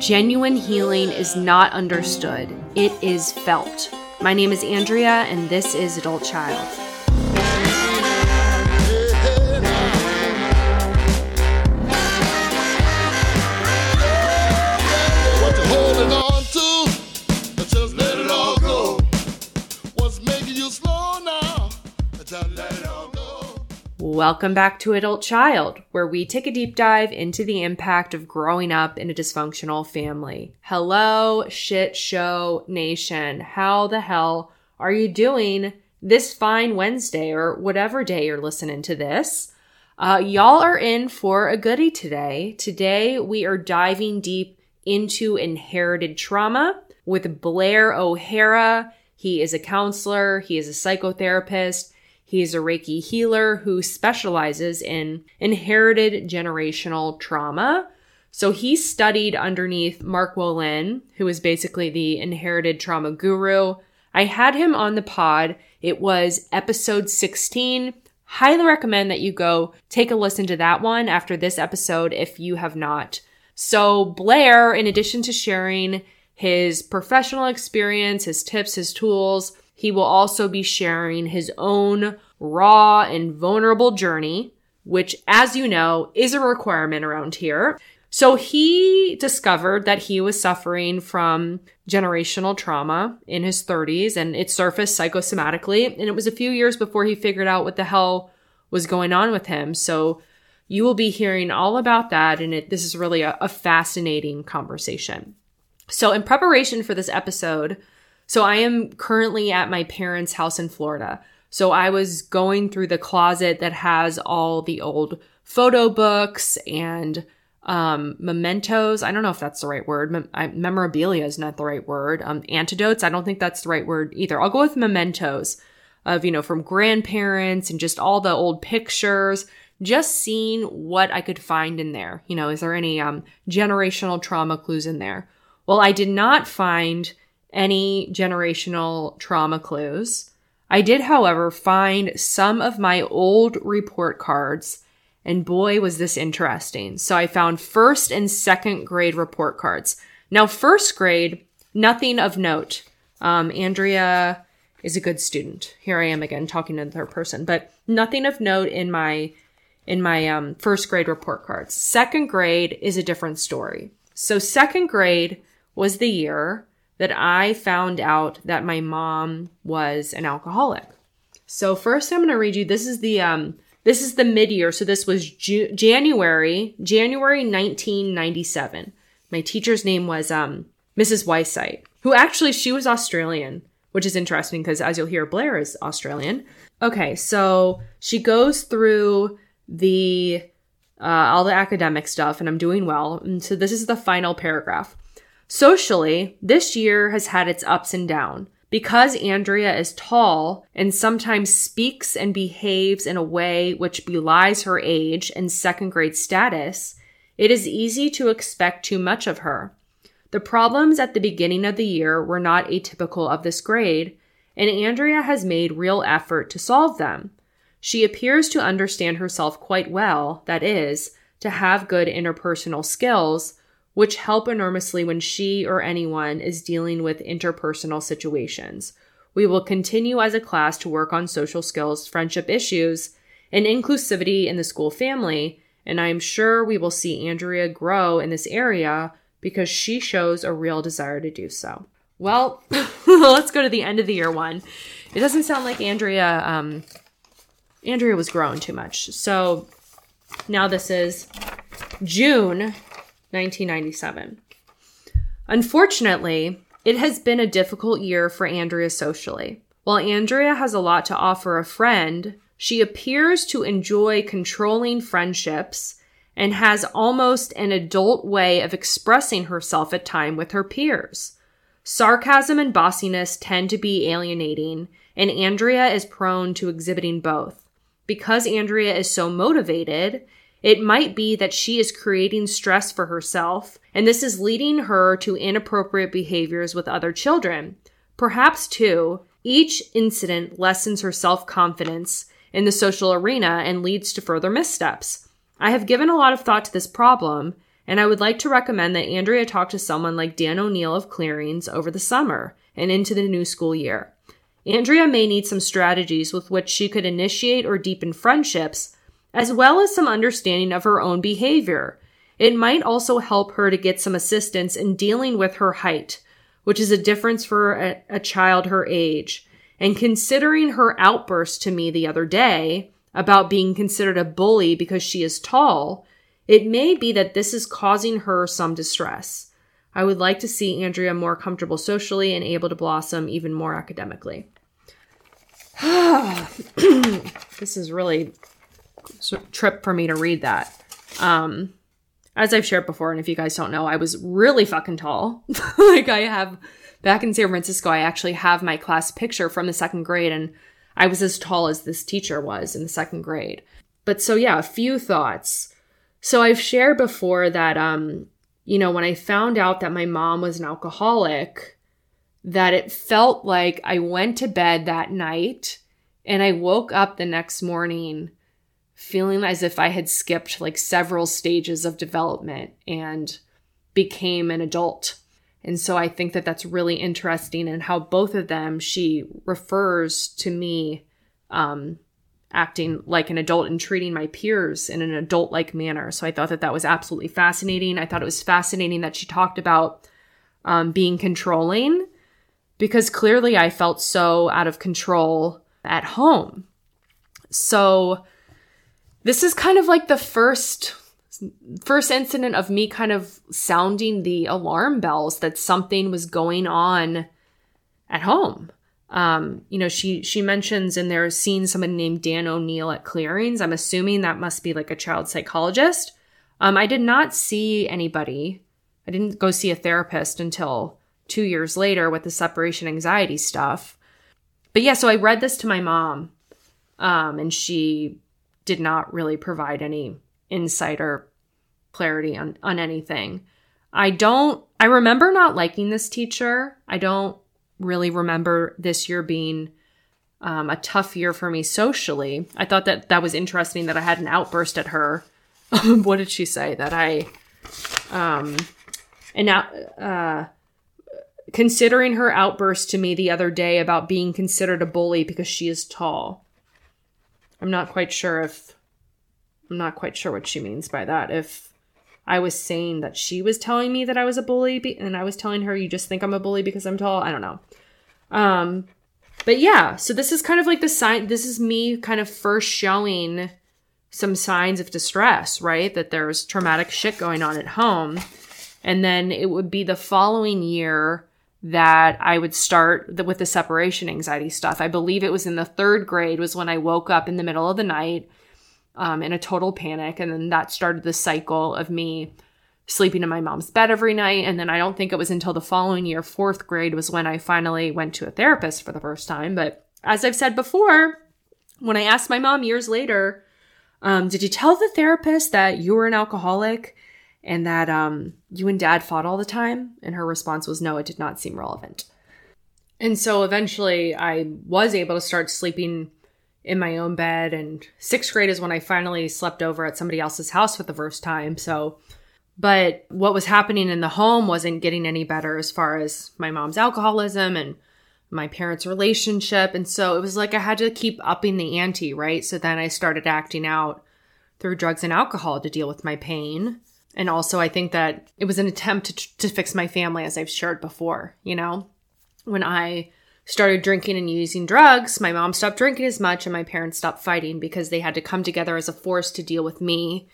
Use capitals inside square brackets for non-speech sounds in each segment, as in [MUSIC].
Genuine healing is not understood, it is felt. My name is Andrea, and this is Adult Child. Welcome back to Adult Child, where we take a deep dive into the impact of growing up in a dysfunctional family. Hello, shit show nation. How the hell are you doing this fine Wednesday or whatever day you're listening to this? Uh, y'all are in for a goodie today. Today, we are diving deep into inherited trauma with Blair O'Hara. He is a counselor, he is a psychotherapist, he is a Reiki healer who specializes in inherited generational trauma. So he studied underneath Mark Wolynn, who is basically the inherited trauma guru. I had him on the pod. It was episode 16. Highly recommend that you go take a listen to that one after this episode if you have not. So Blair, in addition to sharing his professional experience, his tips, his tools, he will also be sharing his own raw and vulnerable journey, which, as you know, is a requirement around here. So he discovered that he was suffering from generational trauma in his 30s and it surfaced psychosomatically. And it was a few years before he figured out what the hell was going on with him. So you will be hearing all about that. And it, this is really a, a fascinating conversation. So, in preparation for this episode, so I am currently at my parents' house in Florida. So I was going through the closet that has all the old photo books and um, mementos. I don't know if that's the right word. Mem- I, memorabilia is not the right word. Um, antidotes. I don't think that's the right word either. I'll go with mementos of, you know, from grandparents and just all the old pictures, just seeing what I could find in there. You know, is there any um, generational trauma clues in there? Well, I did not find any generational trauma clues. I did, however, find some of my old report cards, and boy, was this interesting. So I found first and second grade report cards. Now, first grade, nothing of note. Um, Andrea is a good student. Here I am again talking to the third person, but nothing of note in my in my um, first grade report cards. Second grade is a different story. So second grade was the year that I found out that my mom was an alcoholic. So first I'm going to read you this is the um this is the mid-year. So this was Ju- January, January 1997. My teacher's name was um Mrs. Weissite, who actually she was Australian, which is interesting because as you'll hear Blair is Australian. Okay, so she goes through the uh, all the academic stuff and I'm doing well. And so this is the final paragraph. Socially, this year has had its ups and downs. Because Andrea is tall and sometimes speaks and behaves in a way which belies her age and second grade status, it is easy to expect too much of her. The problems at the beginning of the year were not atypical of this grade, and Andrea has made real effort to solve them. She appears to understand herself quite well, that is, to have good interpersonal skills, which help enormously when she or anyone is dealing with interpersonal situations. We will continue as a class to work on social skills, friendship issues, and inclusivity in the school family, and I am sure we will see Andrea grow in this area because she shows a real desire to do so. Well, [LAUGHS] let's go to the end of the year one. It doesn't sound like Andrea um Andrea was growing too much. So now this is June 1997. Unfortunately, it has been a difficult year for Andrea socially. While Andrea has a lot to offer a friend, she appears to enjoy controlling friendships and has almost an adult way of expressing herself at time with her peers. Sarcasm and bossiness tend to be alienating, and Andrea is prone to exhibiting both. Because Andrea is so motivated, it might be that she is creating stress for herself, and this is leading her to inappropriate behaviors with other children. Perhaps, too, each incident lessens her self confidence in the social arena and leads to further missteps. I have given a lot of thought to this problem, And I would like to recommend that Andrea talk to someone like Dan O'Neill of Clearings over the summer and into the new school year. Andrea may need some strategies with which she could initiate or deepen friendships, as well as some understanding of her own behavior. It might also help her to get some assistance in dealing with her height, which is a difference for a, a child her age. And considering her outburst to me the other day about being considered a bully because she is tall, it may be that this is causing her some distress. I would like to see Andrea more comfortable socially and able to blossom even more academically. [SIGHS] this is really trip for me to read that. Um, as I've shared before, and if you guys don't know, I was really fucking tall. [LAUGHS] like I have back in San Francisco, I actually have my class picture from the second grade, and I was as tall as this teacher was in the second grade. But so yeah, a few thoughts. So I've shared before that um, you know, when I found out that my mom was an alcoholic, that it felt like I went to bed that night and I woke up the next morning feeling as if I had skipped like several stages of development and became an adult. And so I think that that's really interesting and in how both of them, she refers to me um, acting like an adult and treating my peers in an adult like manner. So I thought that that was absolutely fascinating. I thought it was fascinating that she talked about um, being controlling because clearly I felt so out of control at home. So this is kind of like the first first incident of me kind of sounding the alarm bells that something was going on at home. Um, you know, she she mentions in there seeing somebody named Dan O'Neill at clearings. I'm assuming that must be like a child psychologist. Um, I did not see anybody. I didn't go see a therapist until two years later with the separation anxiety stuff. But yeah, so I read this to my mom, um, and she did not really provide any insight or clarity on, on anything. I don't, I remember not liking this teacher. I don't really remember this year being um, a tough year for me socially. I thought that that was interesting that I had an outburst at her. [LAUGHS] what did she say? That I, um, and now, uh, considering her outburst to me the other day about being considered a bully because she is tall. I'm not quite sure if, I'm not quite sure what she means by that. If I was saying that she was telling me that I was a bully, be- and I was telling her, you just think I'm a bully because I'm tall. I don't know. Um, but yeah, so this is kind of like the sign. This is me kind of first showing some signs of distress, right? That there's traumatic shit going on at home. And then it would be the following year that I would start the, with the separation anxiety stuff. I believe it was in the third grade was when I woke up in the middle of the night um, in a total panic. And then that started the cycle of me sleeping in my mom's bed every night. And then I don't think it was until the following year, fourth grade, was when I finally went to a therapist for the first time. But as I've said before, when I asked my mom years later, um, did you tell the therapist that you were an alcoholic and that um, you and dad fought all the time? And her response was no, it did not seem relevant. And so eventually I was able to start sleeping in my own bed. And sixth grade is when I finally slept over at somebody else's house for the first time. So, but what was happening in the home wasn't getting any better as far as my mom's alcoholism and my parents' relationship. And so it was like I had to keep upping the ante, right? So then I started acting out through drugs and alcohol to deal with my pain. And also, I think that it was an attempt to, to fix my family, as I've shared before, you know? When I started drinking and using drugs, my mom stopped drinking as much and my parents stopped fighting because they had to come together as a force to deal with me.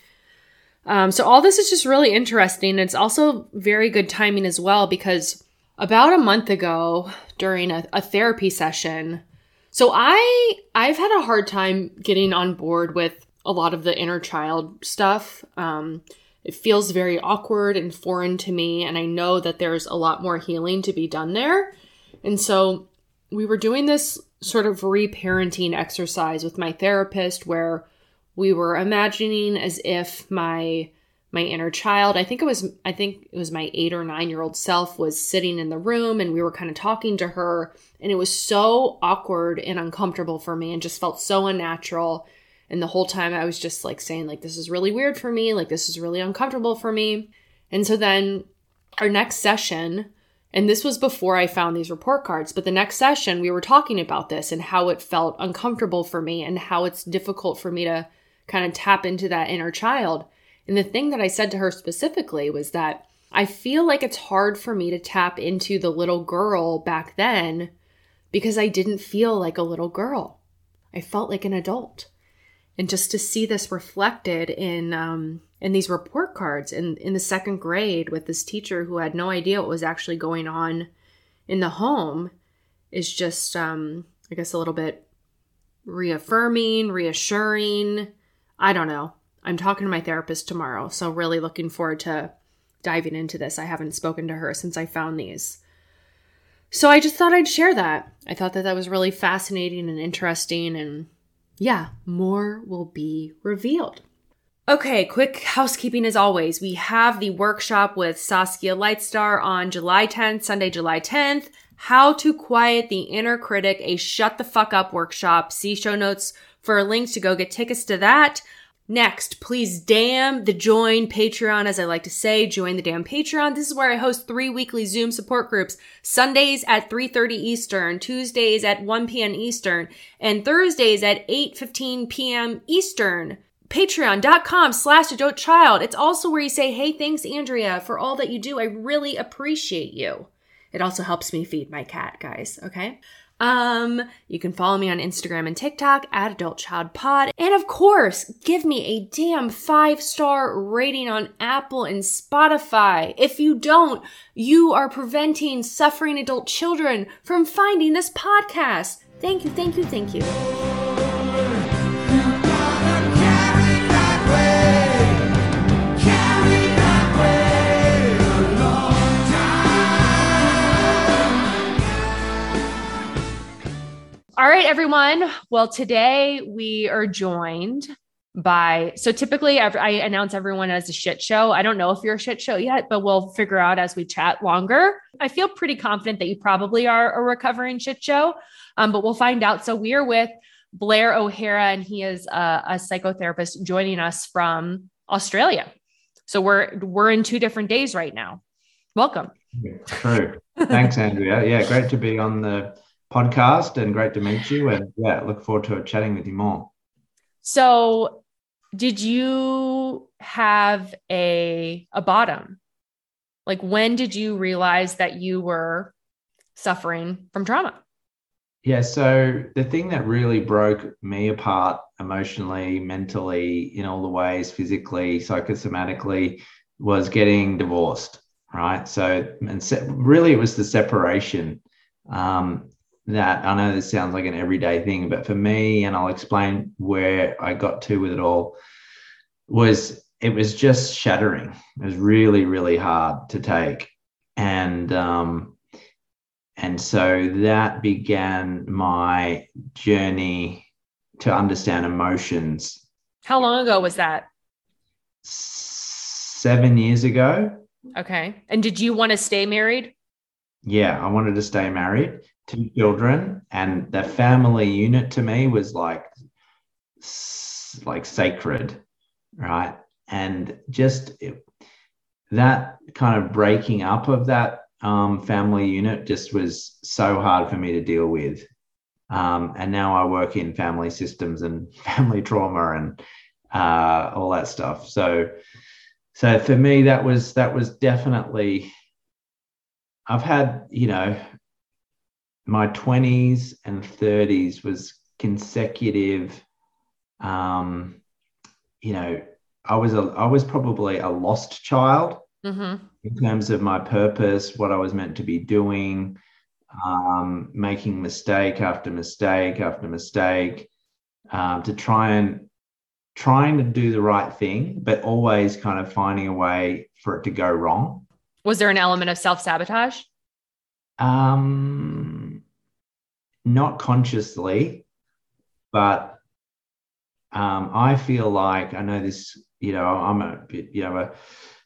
Um, so all this is just really interesting. And it's also very good timing as well because about a month ago during a, a therapy session, so I I've had a hard time getting on board with a lot of the inner child stuff. Um, it feels very awkward and foreign to me, and I know that there's a lot more healing to be done there. And so we were doing this sort of reparenting exercise with my therapist where we were imagining as if my my inner child i think it was i think it was my 8 or 9 year old self was sitting in the room and we were kind of talking to her and it was so awkward and uncomfortable for me and just felt so unnatural and the whole time i was just like saying like this is really weird for me like this is really uncomfortable for me And so then our next session, and this was before I found these report cards, but the next session we were talking about this and how it felt uncomfortable for me and how it's difficult for me to kind of tap into that inner child. And the thing that I said to her specifically was that I feel like it's hard for me to tap into the little girl back then because I didn't feel like a little girl. I felt like an adult. And just to see this reflected in um, in these report cards in, in the second grade with this teacher who had no idea what was actually going on in the home is just um, I guess a little bit reaffirming, reassuring. I don't know. I'm talking to my therapist tomorrow, so really looking forward to diving into this. I haven't spoken to her since I found these. So I just thought I'd share that. I thought that that was really fascinating and interesting and yeah, more will be revealed. Okay, quick housekeeping as always. We have the workshop with Saskia Lightstar on July 10th, Sunday, July 10th. How to Quiet the Inner Critic, a shut the fuck up workshop. See show notes for a link to go get tickets to that. Next, please damn the join Patreon, as I like to say, join the damn Patreon. This is where I host three weekly Zoom support groups. Sundays at 3.30 Eastern, Tuesdays at 1 p.m. Eastern, and Thursdays at 8.15 p.m. Eastern. Patreon.com slash adult child. It's also where you say, hey, thanks, Andrea, for all that you do. I really appreciate you. It also helps me feed my cat, guys, okay? Um, you can follow me on Instagram and TikTok at Adult Child Pod. And of course, give me a damn five star rating on Apple and Spotify. If you don't, you are preventing suffering adult children from finding this podcast. Thank you, thank you, thank you. All right, everyone. Well, today we are joined by, so typically I announce everyone as a shit show. I don't know if you're a shit show yet, but we'll figure out as we chat longer. I feel pretty confident that you probably are a recovering shit show, um, but we'll find out. So we are with Blair O'Hara, and he is a, a psychotherapist joining us from Australia. So we're we're in two different days right now. Welcome. True. Thanks, Andrea. Yeah, great to be on the podcast and great to meet you. And yeah, look forward to chatting with you more. So, did you have a a bottom? Like when did you realize that you were suffering from trauma? Yeah, so the thing that really broke me apart emotionally, mentally, in all the ways, physically, psychosomatically, was getting divorced. Right. So, and se- really, it was the separation. Um, that I know this sounds like an everyday thing, but for me, and I'll explain where I got to with it all, was it was just shattering. It was really, really hard to take. And um, and so that began my journey to understand emotions. How long ago was that? Seven years ago. Okay. And did you want to stay married? Yeah, I wanted to stay married two children, and the family unit to me was like like sacred, right? And just it, that kind of breaking up of that um, family unit just was so hard for me to deal with. Um, and now I work in family systems and [LAUGHS] family trauma and uh, all that stuff. So, so for me, that was that was definitely. I've had you know my 20s and 30s was consecutive um you know i was a i was probably a lost child mm-hmm. in terms of my purpose what i was meant to be doing um making mistake after mistake after mistake um, to try and trying to do the right thing but always kind of finding a way for it to go wrong was there an element of self-sabotage um, not consciously, but um, I feel like I know this. You know, I'm a bit, you know, a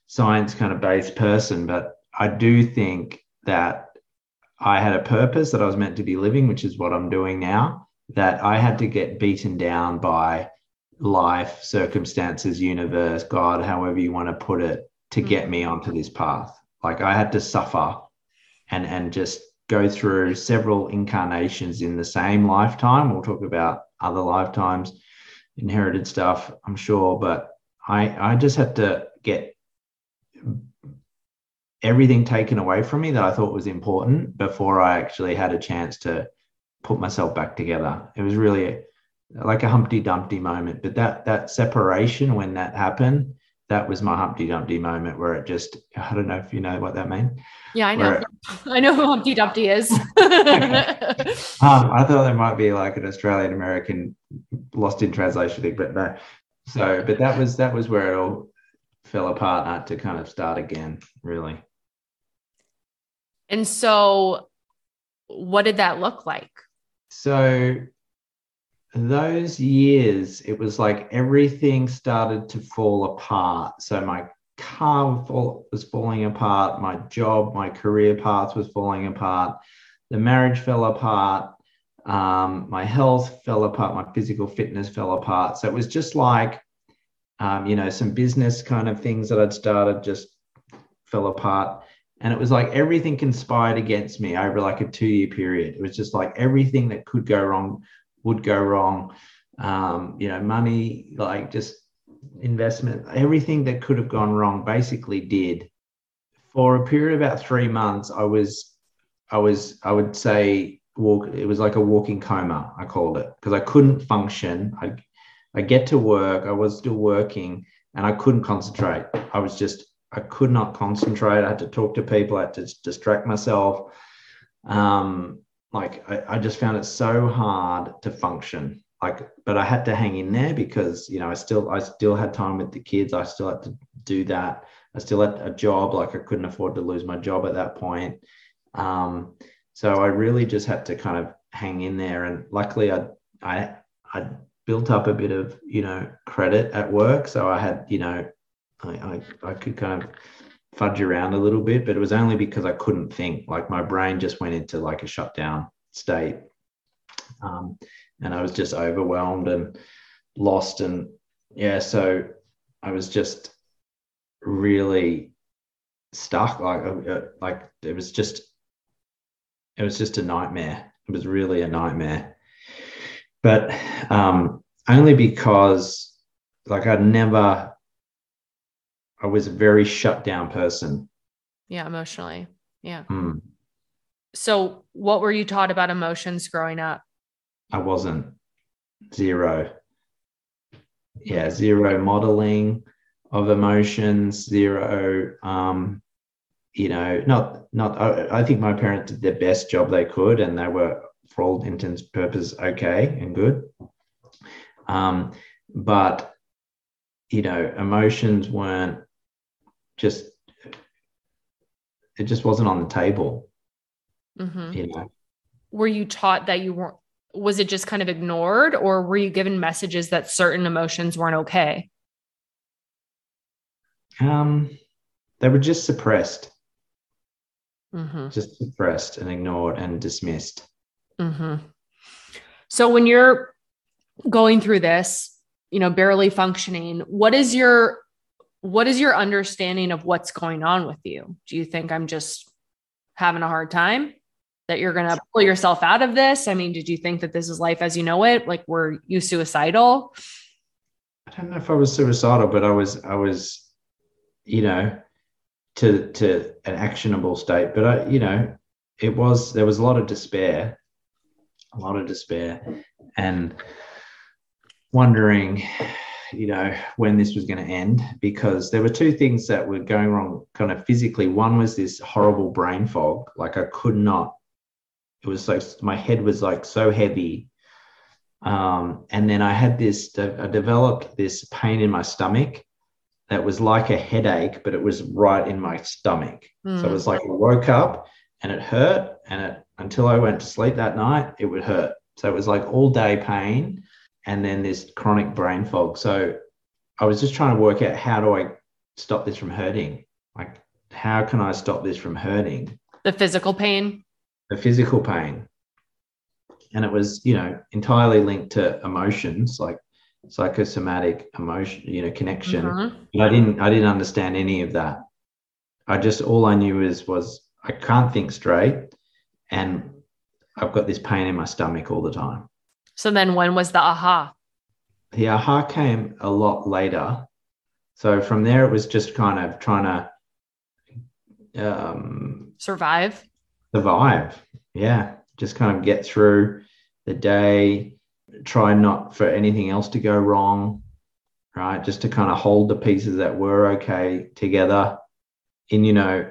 science kind of based person, but I do think that I had a purpose that I was meant to be living, which is what I'm doing now. That I had to get beaten down by life, circumstances, universe, God, however you want to put it, to get me onto this path. Like I had to suffer and and just go through several incarnations in the same lifetime. We'll talk about other lifetimes, inherited stuff, I'm sure, but I I just had to get everything taken away from me that I thought was important before I actually had a chance to put myself back together. It was really like a Humpty Dumpty moment. But that that separation when that happened, that was my Humpty Dumpty moment where it just I don't know if you know what that means. Yeah, I know. Where- [LAUGHS] I know who Humpty Dumpty is. [LAUGHS] Um, I thought there might be like an Australian American lost in translation thing, but no. So, but that was that was where it all fell apart. I had to kind of start again, really. and so, what did that look like? So those years, it was like everything started to fall apart. So my car was falling apart, my job, my career path was falling apart, the marriage fell apart, um, my health fell apart, my physical fitness fell apart. So it was just like, um, you know, some business kind of things that I'd started just fell apart and it was like everything conspired against me over like a two year period it was just like everything that could go wrong would go wrong um, you know money like just investment everything that could have gone wrong basically did for a period of about three months i was i was i would say walk it was like a walking coma i called it because i couldn't function i i get to work i was still working and i couldn't concentrate i was just I could not concentrate. I had to talk to people. I had to distract myself. Um, like I, I just found it so hard to function. Like, but I had to hang in there because you know I still I still had time with the kids. I still had to do that. I still had a job. Like I couldn't afford to lose my job at that point. Um, so I really just had to kind of hang in there. And luckily, I I I built up a bit of you know credit at work. So I had you know I, I, I could kind of fudge around a little bit, but it was only because I couldn't think. Like my brain just went into like a shutdown state. Um, and I was just overwhelmed and lost. And yeah, so I was just really stuck. Like, uh, like it was just, it was just a nightmare. It was really a nightmare. But um, only because like I'd never I was a very shut down person. Yeah, emotionally. Yeah. Mm, So, what were you taught about emotions growing up? I wasn't zero. Yeah, zero modeling of emotions, zero. Um, you know, not not. I, I think my parents did their best job they could, and they were, for all intents and purposes, okay and good. Um, but you know, emotions weren't just. It just wasn't on the table. Mhm. You know. Were you taught that you weren't? Was it just kind of ignored, or were you given messages that certain emotions weren't okay? Um, they were just suppressed, mm-hmm. just suppressed and ignored and dismissed. Mm-hmm. So when you're going through this, you know, barely functioning, what is your what is your understanding of what's going on with you? Do you think I'm just having a hard time? That you're gonna pull yourself out of this? I mean, did you think that this is life as you know it? Like, were you suicidal? I don't know if I was suicidal, but I was, I was, you know, to to an actionable state. But I, you know, it was there was a lot of despair, a lot of despair, and wondering, you know, when this was going to end because there were two things that were going wrong kind of physically. One was this horrible brain fog, like I could not. It was like my head was like so heavy um, and then I had this, I developed this pain in my stomach that was like a headache, but it was right in my stomach. So it Mm. was like I woke up and it hurt, and it until I went to sleep that night, it would hurt. So it was like all day pain, and then this chronic brain fog. So I was just trying to work out how do I stop this from hurting? Like, how can I stop this from hurting? the physical pain. the physical pain and it was you know entirely linked to emotions like psychosomatic emotion, you know, connection. Mhm. But I didn't I didn't understand any of that. I just all I knew is was I can't think straight and I've got this pain in my stomach all the time. So then when was the aha? The aha came a lot later. So from there it was just kind of trying to um Survive? survive. Yeah. Just kind of get through the day, try not for anything else to go wrong, right? Just to kind of hold the pieces that were okay together. And, you know,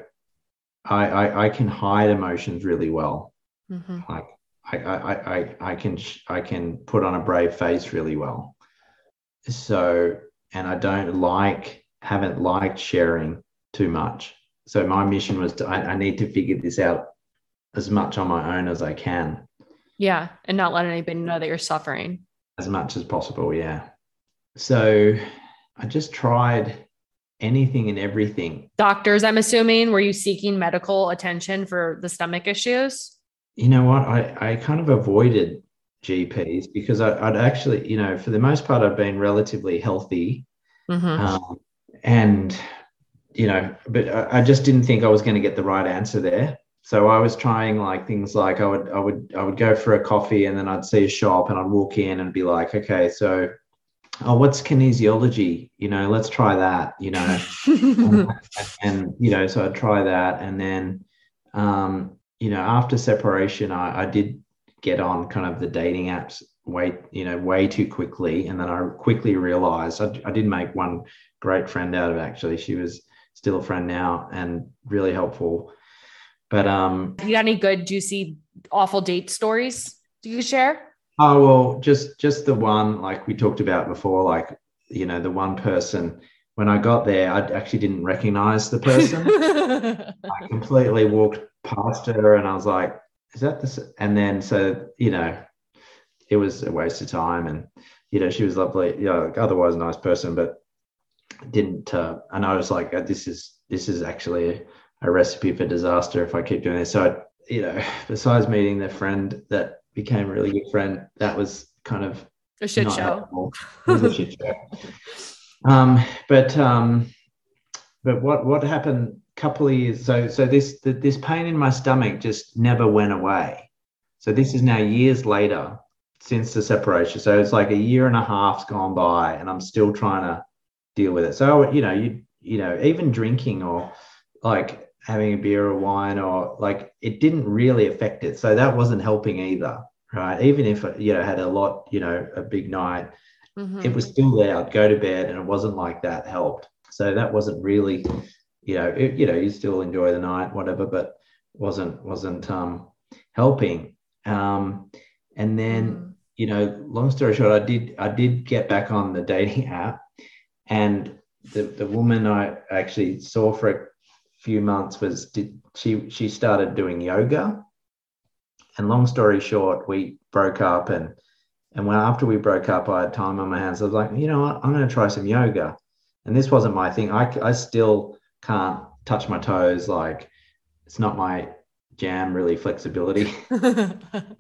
I, I, I can hide emotions really well. Mhm. Like I, I, I, I- I can, I can put on a brave face really well. So, and I don't like, haven't liked sharing too much. So my mission was to, I, I need to figure this out as much on my own as I can, Yeah. And not let anybody know that you're suffering. as much as possible. Yeah. So I just tried anything and everything. Doctors, I'm assuming, were you seeking medical attention for the stomach issues? You know what? I, I kind of avoided GPs because I, I'd actually, you know, for the most part, I've been relatively healthy. Mhm. Um, and, you know, but I, I just didn't think I was going to get the right answer there. So I was trying like things like I would I would I would go for a coffee and then I'd see a shop and I'd walk in and be like, okay, so oh, what's kinesiology? You know, let's try that. You know, [LAUGHS] and you know, so I'd try that, and then um, you know, after separation, I, I did get on kind of the dating apps way you know way too quickly, and then I quickly realized I, I did make one great friend out of it. Actually, she was still a friend now and really helpful. But um, you got any good, juicy, awful date stories do you share? Oh well, just just the one like we talked about before, like you know the one person. When I got there, I actually didn't recognize the person. [LAUGHS] I completely walked past her, and I was like, "Is that this?" And then so you know, it was a waste of time, and you know she was lovely, you know, otherwise a nice person, but didn't. Uh, and I was like, "This is this is actually a, recipe for disaster if I keep doing this." So I, you know, [LAUGHS] besides meeting the friend that became a really good friend, that was kind of a shit show. A shit show. [LAUGHS] Um, but um, but what what happened? Couple of years. So so this th- this pain in my stomach just never went away. So this is now years later since the separation. So it's like a year and a half's gone by, and I'm still trying to deal with it. So you know you you know even drinking or like having a beer or wine or like it didn't really affect it. So that wasn't helping either, right? Even if you know had a lot, you know, a big night, Mhm. it was still there. I'd go to bed, and it wasn't like that helped. So that wasn't really, you know, it, you know, you still enjoy the night, whatever, but wasn't wasn't um, helping. Um, and then Mhm. you know, long story short, I did I did get back on the dating [LAUGHS] app, and the the woman I actually saw for a few months was did she she started doing yoga, and long story short, we broke up, and and when after we broke up, I had time on my hands. I was like, you know what, I'm going to try some yoga, and this wasn't my thing. I I still can't touch my toes, like it's not my jam really flexibility. [LAUGHS]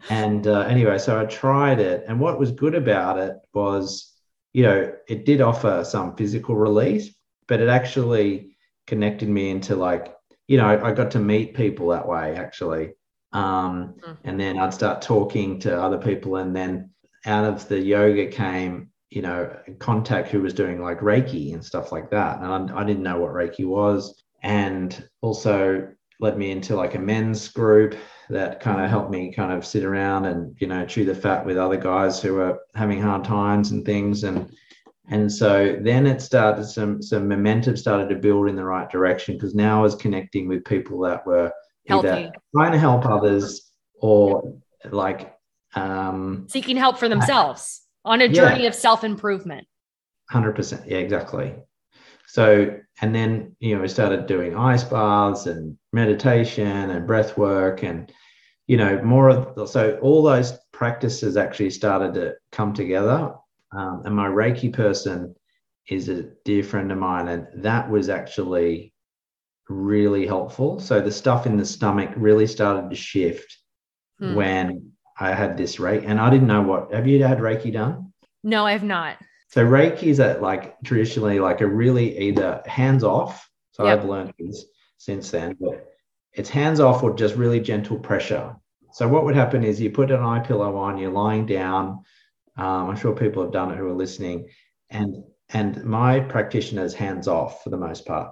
And uh, anyway, so I tried it, and what was good about it was, you know, it did offer some physical release, but it actually connected me into like, you know, I, got to meet people that way actually, um, Mhm. and then I'd start talking to other people, and then out of the yoga came, you know, contact who was doing like Reiki and stuff like that, and I, I didn't know what Reiki was, and also led me into like a men's group that kind of helped me kind of sit around and you know chew the fat with other guys who were having hard times and things. And and so then it started some some momentum started to build in the right direction because now I was connecting with people that were Healthy. either trying to help others or like um Seeking help for themselves on a Yeah. journey of self improvement. 100% yeah exactly so and then you know we started doing ice baths and meditation and breath work and you know more of so all those practices actually started to come together um, and my reiki person is a dear friend of mine and that was actually really helpful so the stuff in the stomach really started to shift Hmm. when i had this reiki and i didn't know what have you had reiki done No, I have not. So Reiki is a, like traditionally like a really either hands off. So Yep. I've learned this since then, but it's hands off or just really gentle pressure. So what would happen is you put an eye pillow on, you're lying down. Um, I'm sure people have done it who are listening, and and my practitioner's hands off for the most part.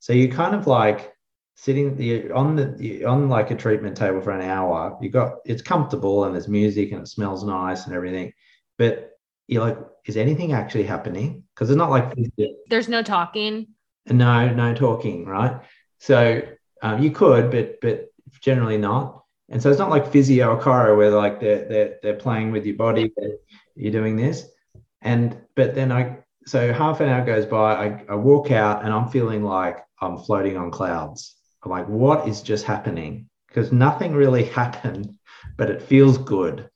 So you kind of like sitting you're on the you're on like a treatment table for an hour. You got it's comfortable and there's music and it smells nice and everything, but you're like, is anything actually happening? Because it's not like There's no talking. no no talking, right? So um, you could, but but generally not. And so it's not like physio or chiro where like they're they're they're playing with your body. You're doing this, and but then I so half an hour goes by. I, I walk out and I'm feeling like I'm floating on clouds. Like, what is just happening? Because nothing really [LAUGHS] happened, but it feels good.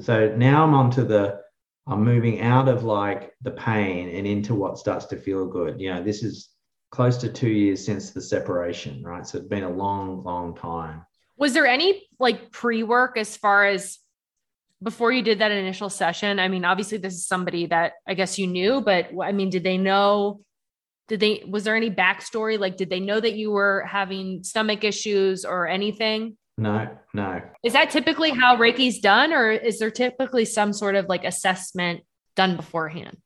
So now I'm onto the I'm moving out of like the pain and into what starts to feel good. You know, this is close to two years since the separation, right? So it's been a long, long time. Was there any like pre work as far as before you did that initial session? I mean, obviously, this is somebody that I guess you knew, but I mean, did they know? Did they, was there any backstory? Like, did they know that you were having stomach issues or anything? No, no. Is that typically how Reiki's done, or is there typically some sort of like assessment done beforehand?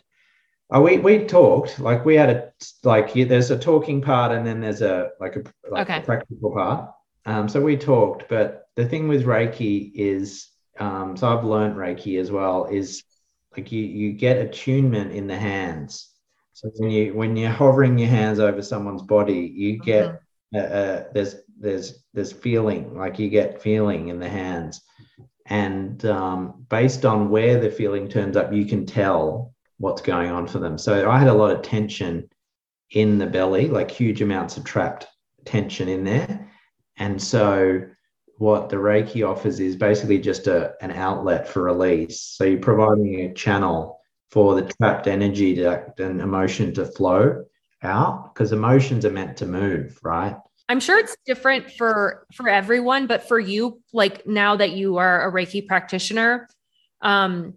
Oh, we we talked like we had a like yeah, there's a talking part and then there's a like a like Okay. a practical part. Um, so we talked, but the thing with Reiki is, um, so I've learned Reiki as well. Is like you you get attunement in the hands. So when you when you're hovering your hands over someone's body, you get uh, uh, there's there's there's feeling like you get feeling in the hands, and um, based on where the feeling turns up, you can tell what's going on for them. So I had a lot of tension in the belly, like huge amounts of trapped tension in there. And so what the Reiki offers is basically just a, an outlet for release. So you're providing a channel for the trapped energy to, and emotion to flow out because emotions are meant to move, right? I'm sure it's different for for everyone, but for you, like now that you are a Reiki practitioner, um,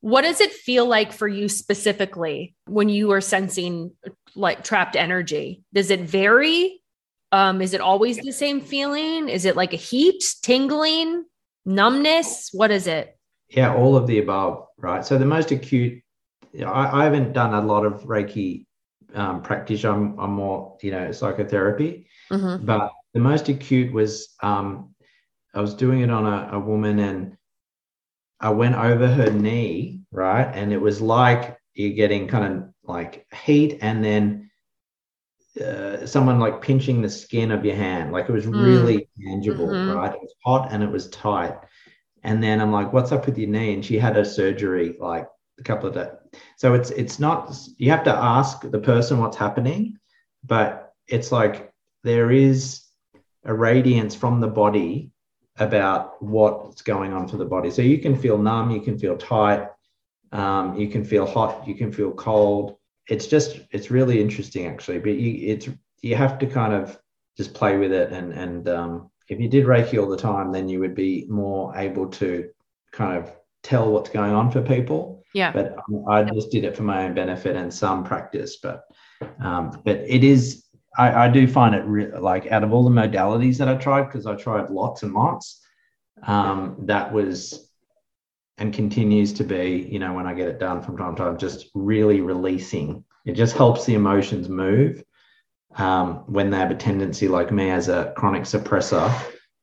what does it feel like for you specifically when you are sensing like trapped energy? Does it vary? Um, is it always the same feeling? Is it like a heat, tingling, numbness? What is it? Yeah, all of the above, right? So the most acute, I, I haven't done a lot of Reiki um, practice. I'm, I'm more, you know, psychotherapy. Mhm. but the most acute was um, I was doing it on a, a woman and I went over her knee, right? And it was like you're getting kind of like heat and then uh, someone like pinching the skin of your hand. Like it was Mm. really tangible, Mhm. right? It was hot and it was tight. And then I'm like, what's up with your knee? And she had a surgery like a couple of days. So it's it's not you have to ask the person what's happening, but it's like there is a radiance from the body about what's going on for the body. So you can feel numb, you can feel tight, um, you can feel hot, you can feel cold. It's just it's really interesting actually, but you it's you have to kind of just play with it and and um, if you did Reiki all the time, then you would be more able to kind of tell what's going on for people Yeah. but I just did it for my own benefit and some practice. But um, but it is I, I do find it re- like out of all the modalities that I tried because I tried lots and lots. Um, that was and continues to be, you know, when I get it done from time to time, just really releasing. It just helps the emotions move um, when they have a tendency, like me as a chronic suppressor,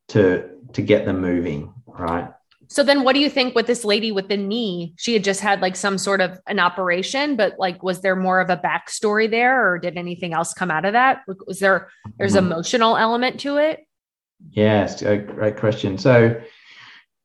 to to get them moving. Right. So then what do you think with this lady with the knee? She had just had like some sort of an operation, but like was there more of a backstory there or did anything else come out of that? Was there there's Mhm. emotional element to it? Yes, a great question. So,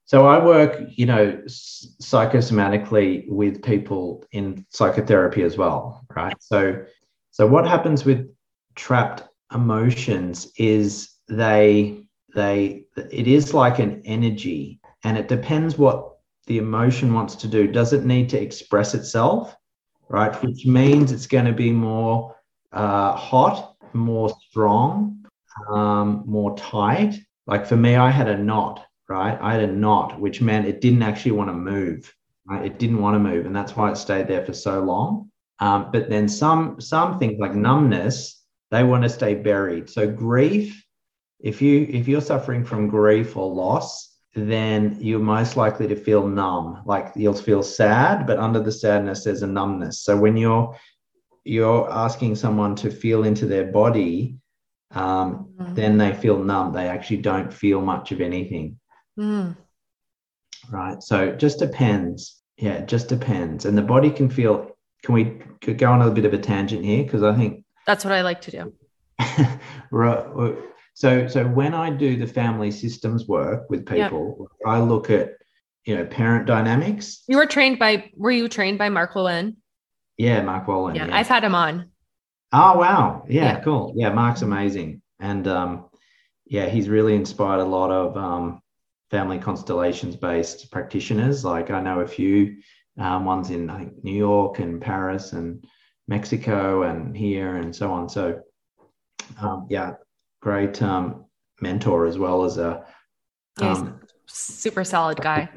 so I work, you know, psychosomatically with people in psychotherapy as well, right? So, so what happens with trapped emotions is they they it is like an energy, and it depends what the emotion wants to do. Does it need to express itself, right? Which means it's going to be more uh, hot, more strong, um, more tight. Like for me, I had a knot, right? I had a knot, which meant it didn't actually want to move. Right? It didn't want to move, and that's why it stayed there for so long. Um, but then some some things like numbness, they want to stay buried. So grief, if you if you're suffering from grief or loss, then you're most likely to feel numb. Like you'll feel sad, but under the sadness there's a numbness. So when you're you're asking someone to feel into their body, um, Mhm. then they feel numb. They actually don't feel much of anything, Mm. right? So it just depends. Yeah, it just depends. And the body can feel. Can we could go on a bit of a tangent here because I think That's what I like to do. [LAUGHS] So so when I do the family systems work with Yep. people, I look at you know parent dynamics. You were trained by, were you trained by Mark Wolynn? Yeah, Mark Wolynn. yeah, I've had him on. Oh wow. Yeah, Yeah. cool. Yeah, Mark's amazing. And um yeah, he's really inspired a lot of um family constellations based practitioners. Like I know a few um, ones in I think New York and Paris and Mexico and here and so on. So um yeah, great um mentor as well as a um, super solid guy.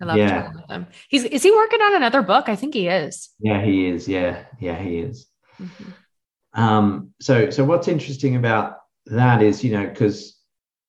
I love Yeah. with him. He's is he working on another book? I think he is. yeah, he is. Yeah, yeah, he is. Mhm. Um, so, so what's interesting about that is, you know, because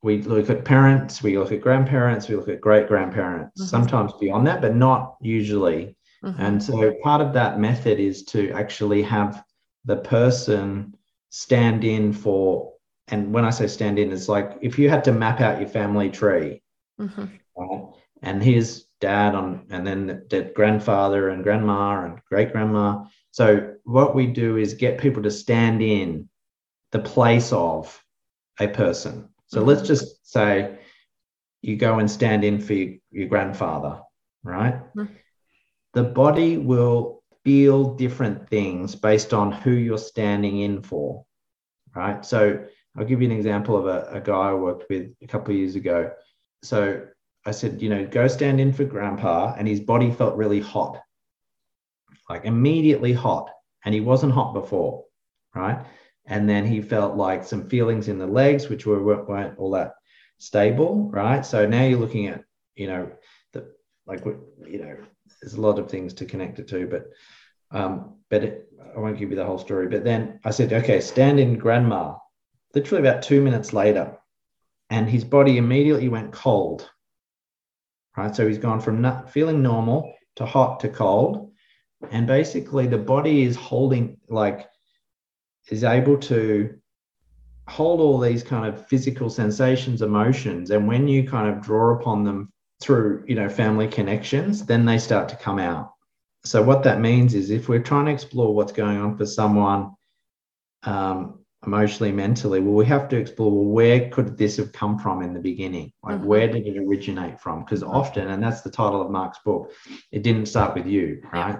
we look at parents, we look at grandparents, we look at great grandparents, Mhm. sometimes beyond that, but not usually. Mhm. And so, part of that method is to actually have the person stand in for, and when I say stand in, it's like if you had to map out your family tree, Mhm. right? And here's dad on, and then the, the grandfather and grandma and great grandma. So what we do is get people to stand in the place of a person. So Mhm. let's just say you go and stand in for your, your grandfather, right? Mhm. The body will feel different things based on who you're standing in for, right? So I'll give you an example of a, a guy I worked with a couple of years ago. So I said, you know, go stand in for grandpa, and his body felt really hot, like immediately hot. And he wasn't hot before, right? And then he felt like some feelings in the legs, which were, weren't, all that stable, right? So now you're looking at, you know, the like, you know, there's a lot of things to connect it to, but, um, but it, I won't give you the whole story. But then I said, okay, stand in grandma. Literally about two minutes later, and his body immediately went cold. Right. So he's gone from not feeling normal to hot to cold. And basically, the body is holding, like, is able to hold all these kind of physical sensations, emotions. And when you kind of draw upon them through, you know, family connections, then they start to come out. So, what that means is if we're trying to explore what's going on for someone, um, emotionally, mentally, well, we have to explore well, where could this have come from in the beginning? Like, Mhm. where did it originate from? Because often, and that's the title of Mark's book, it didn't start with you, right?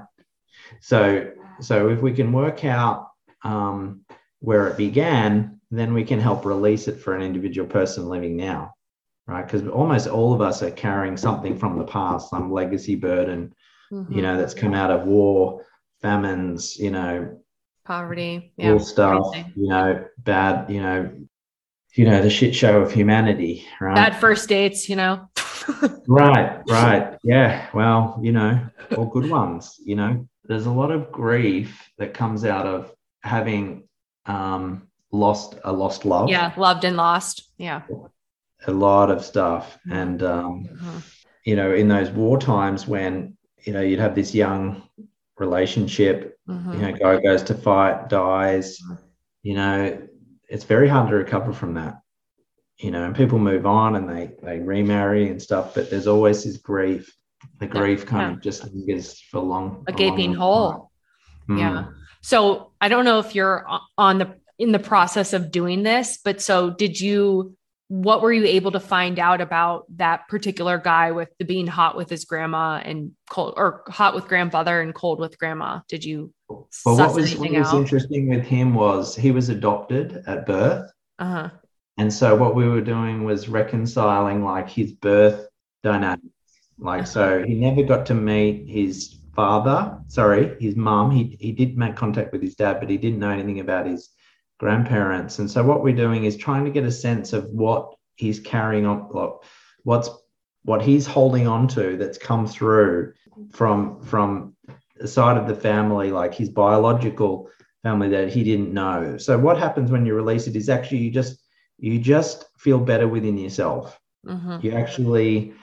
So, so if we can work out um, where it began, then we can help release it for an individual person living now, right? Because almost all of us are carrying something from the past, some legacy burden, Mhm. you know, that's come out of war, famines, you know, poverty. Yeah. all stuff, everything. you know, bad, you know, you know, the shit show of humanity, right? Bad first dates, you know. [LAUGHS] Right, right. Yeah. Well, you know, all good ones, you know. There's a lot of grief that comes out of having um lost a lost love. yeah, loved and lost. Yeah. A lot of stuff. And um, Mhm. you know, in those war times when, you know, you'd have this young relationship, Mhm. you know, guy goes to fight, dies, you know, it's very hard to recover from that. You know, and people move on and they they remarry and stuff, but there's always this grief. The grief kind yeah. of just lingers for long. A gaping hole. Mm. Yeah. So I don't know if you're on the in the process of doing this, but so did you what were you able to find out about that particular guy with the being hot with his grandma and cold or hot with grandfather and cold with grandma? Did you Well, what was, what was interesting with him was he was adopted at birth. Uh-huh. And so what we were doing was reconciling like his birth dynamics. Like so he never got to meet his father, sorry, his mom. He he did make contact with his dad, but he didn't know anything about his grandparents. And so what we're doing is trying to get a sense of what he's carrying on what's what he's holding on to that's come through from from the side of the family, like his biological family that he didn't know. So what happens when you release it is actually you just you just feel better within yourself. Mhm. You actually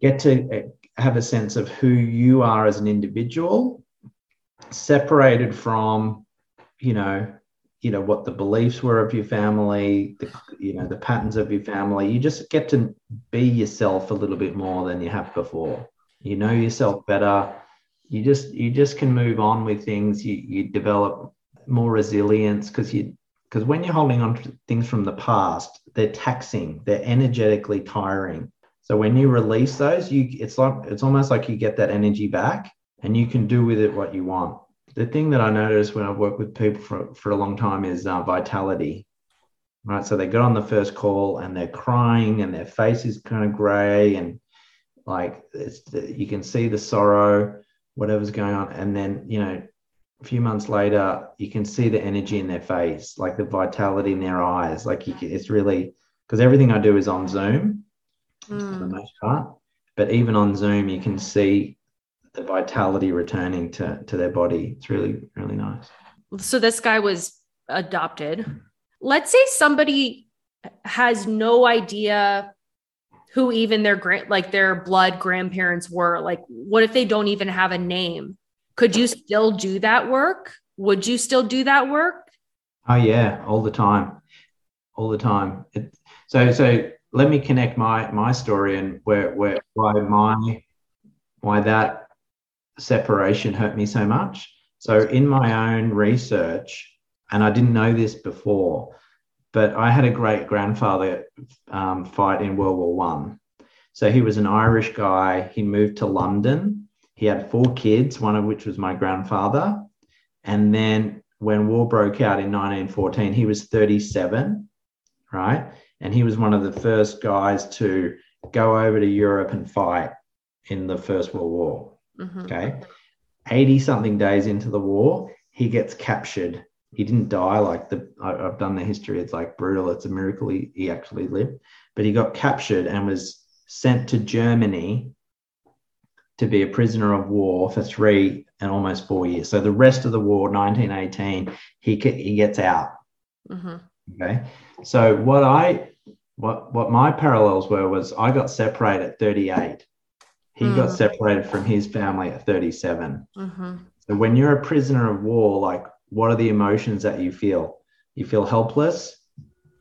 get to uh, have a sense of who you are as an individual, separated from, you know, you know what the beliefs were of your family, the you know the patterns of your family. You just get to be yourself a little bit more than you have before. You know yourself better. You just you just can move on with things. You you develop more resilience because you because when you're holding on to things from the past, they're taxing, they're energetically tiring. So when you release those, you it's like it's almost like you get that energy back and you can do with it what you want. The thing that I notice when I've worked with people for, for a long time is uh, vitality. Right. So they get on the first call and they're crying and their face is kind of gray and like it's you can see the sorrow, whatever's going on. And then, you know, a few months later, you can see the energy in their face, like the vitality in their eyes. Like you can, it's really because everything I do is on Zoom for the Mm. most part. But even on Zoom, you can see the vitality returning to, to their body. It's really, really nice. So this guy was adopted. Let's say somebody has no idea who even their grand like their blood grandparents were. Like what if they don't even have a name? Could you still do that work? Would you still do that work? Oh yeah, all the time, all the time. It, so so let me connect my my story and where where why my why that separation hurt me so much. So in my own research, and I didn't know this before, but I had a great grandfather um, fight in World War One. So he was an Irish guy. He moved to London. He had four kids, one of which was my grandfather. And then when war broke out in 1914, he was 37, right? And he was one of the first guys to go over to Europe and fight in the First World War. Mhm. Okay. 80 something days into the war, he gets captured. He didn't die like the, I, I've done the history. It's like brutal. It's a miracle he, he actually lived. But he got captured and was sent to Germany to be a prisoner of war for three and almost four years. So the rest of the war, 1918, he, he gets out. Mhm. Okay. So what I what what my parallels were was I got separated at 38. He got Mm. separated from his family at 37. Mhm. So when you're a prisoner of war, like what are the emotions that you feel? You feel helpless,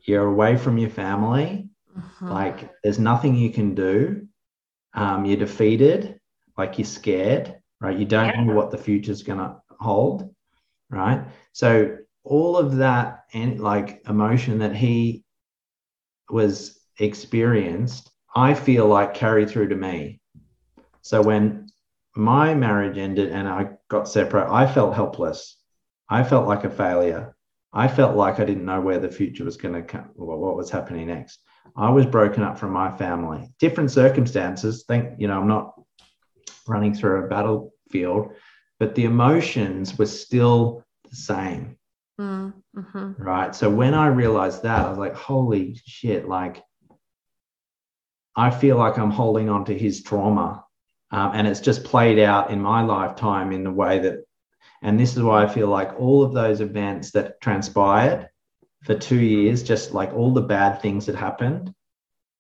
you're away from your family, Mhm. like there's nothing you can do. Um, you're defeated, like you're scared, right? You don't know what the future's gonna hold, right? So all of that and like emotion that he was experienced, I feel like carried through to me. So when my marriage ended and I got separate, I felt helpless. I felt like a failure. I felt like I didn't know where the future was going to come, or what was happening next. I was broken up from my family. Different circumstances. Think, you know, I'm not running through a battlefield, but the emotions were still the same Mm, mhm. right so when i realized that i was like holy shit like i feel like i'm holding on to his trauma um, and it's just played out in my lifetime in the way that and this is why i feel like all of those events that transpired for two years just like all the bad things that happened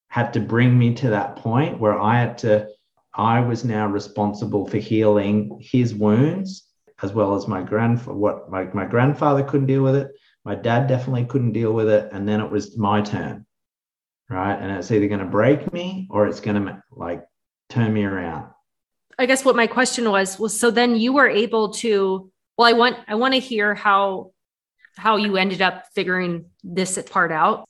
had to bring me to that point where i had to i was now responsible for healing his wounds as well as my grand what my, my grandfather couldn't deal with it. My dad definitely couldn't deal with it. And then it was my turn right? And it's either going to break me or it's going to like turn me around I guess what my question was was so then you were able to well I want I want to hear how how you ended up figuring this part out.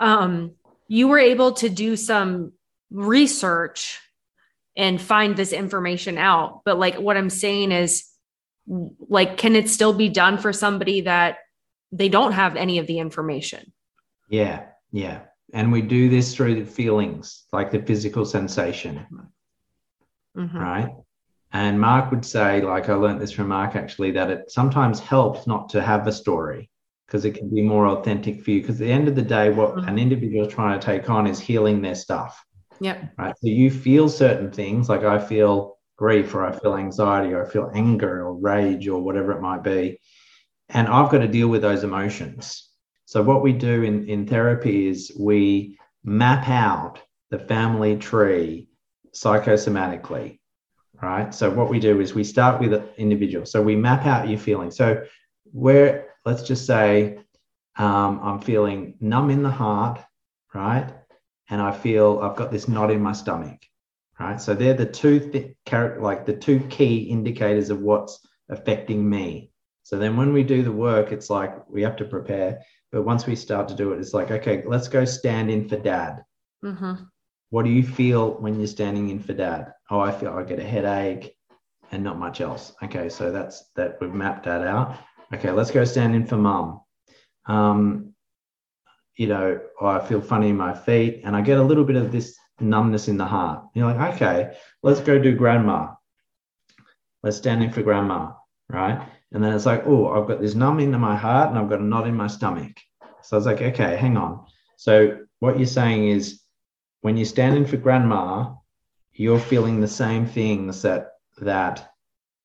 Um you were able to do some research and find this information out but like what I'm saying is like can it still be done for somebody that they don't have any of the information? yeah yeah and we do this through the feelings like the physical sensation Mhm. right and mark would say like i learned this from mark actually that it sometimes helps not to have a story because it can be more authentic for you because at the end of the day what Mhm. an individual is trying to take on is healing their stuff Yep. right? So you feel certain things, like I feel grief or I feel anxiety or I feel anger or rage or whatever it might be. And I've got to deal with those emotions. So what we do in, in therapy is we map out the family tree psychosomatically, right? So what we do is we start with an individual. So we map out your feelings. So where, let's just say, um, I'm feeling numb in the heart, right? And I feel I've got this knot in my stomach, right? So they're the two th- char- like the two key indicators of what's affecting me. So then when we do the work, it's like we have to prepare. But once we start to do it, it's like, okay, let's go stand in for dad. Mm-hmm. What do you feel when you're standing in for dad? Oh, I feel I get a headache and not much else. Okay, so that's that we've mapped that out. Okay, let's go stand in for mum. Um, you know, oh, I feel funny in my feet and I get a little bit of this numbness in the heart. You're like, okay, let's go do grandma. Let's stand in for grandma, right? And then it's like, oh, I've got this numb in my heart and I've got a knot in my stomach. So I was like, okay, hang on. So what you're saying is when you're standing for grandma, you're feeling the same things that that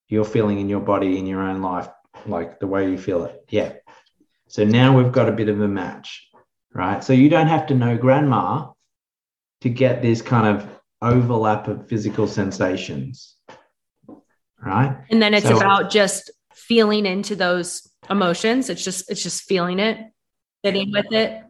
you're feeling in your body in your own life, like the way you feel it. Yeah. So now we've got a bit of a match, right? So you don't have to know grandma to get this kind of overlap of physical sensations, right? And then it's So- about just feeling into those emotions. It's just it's just feeling it, sitting with it.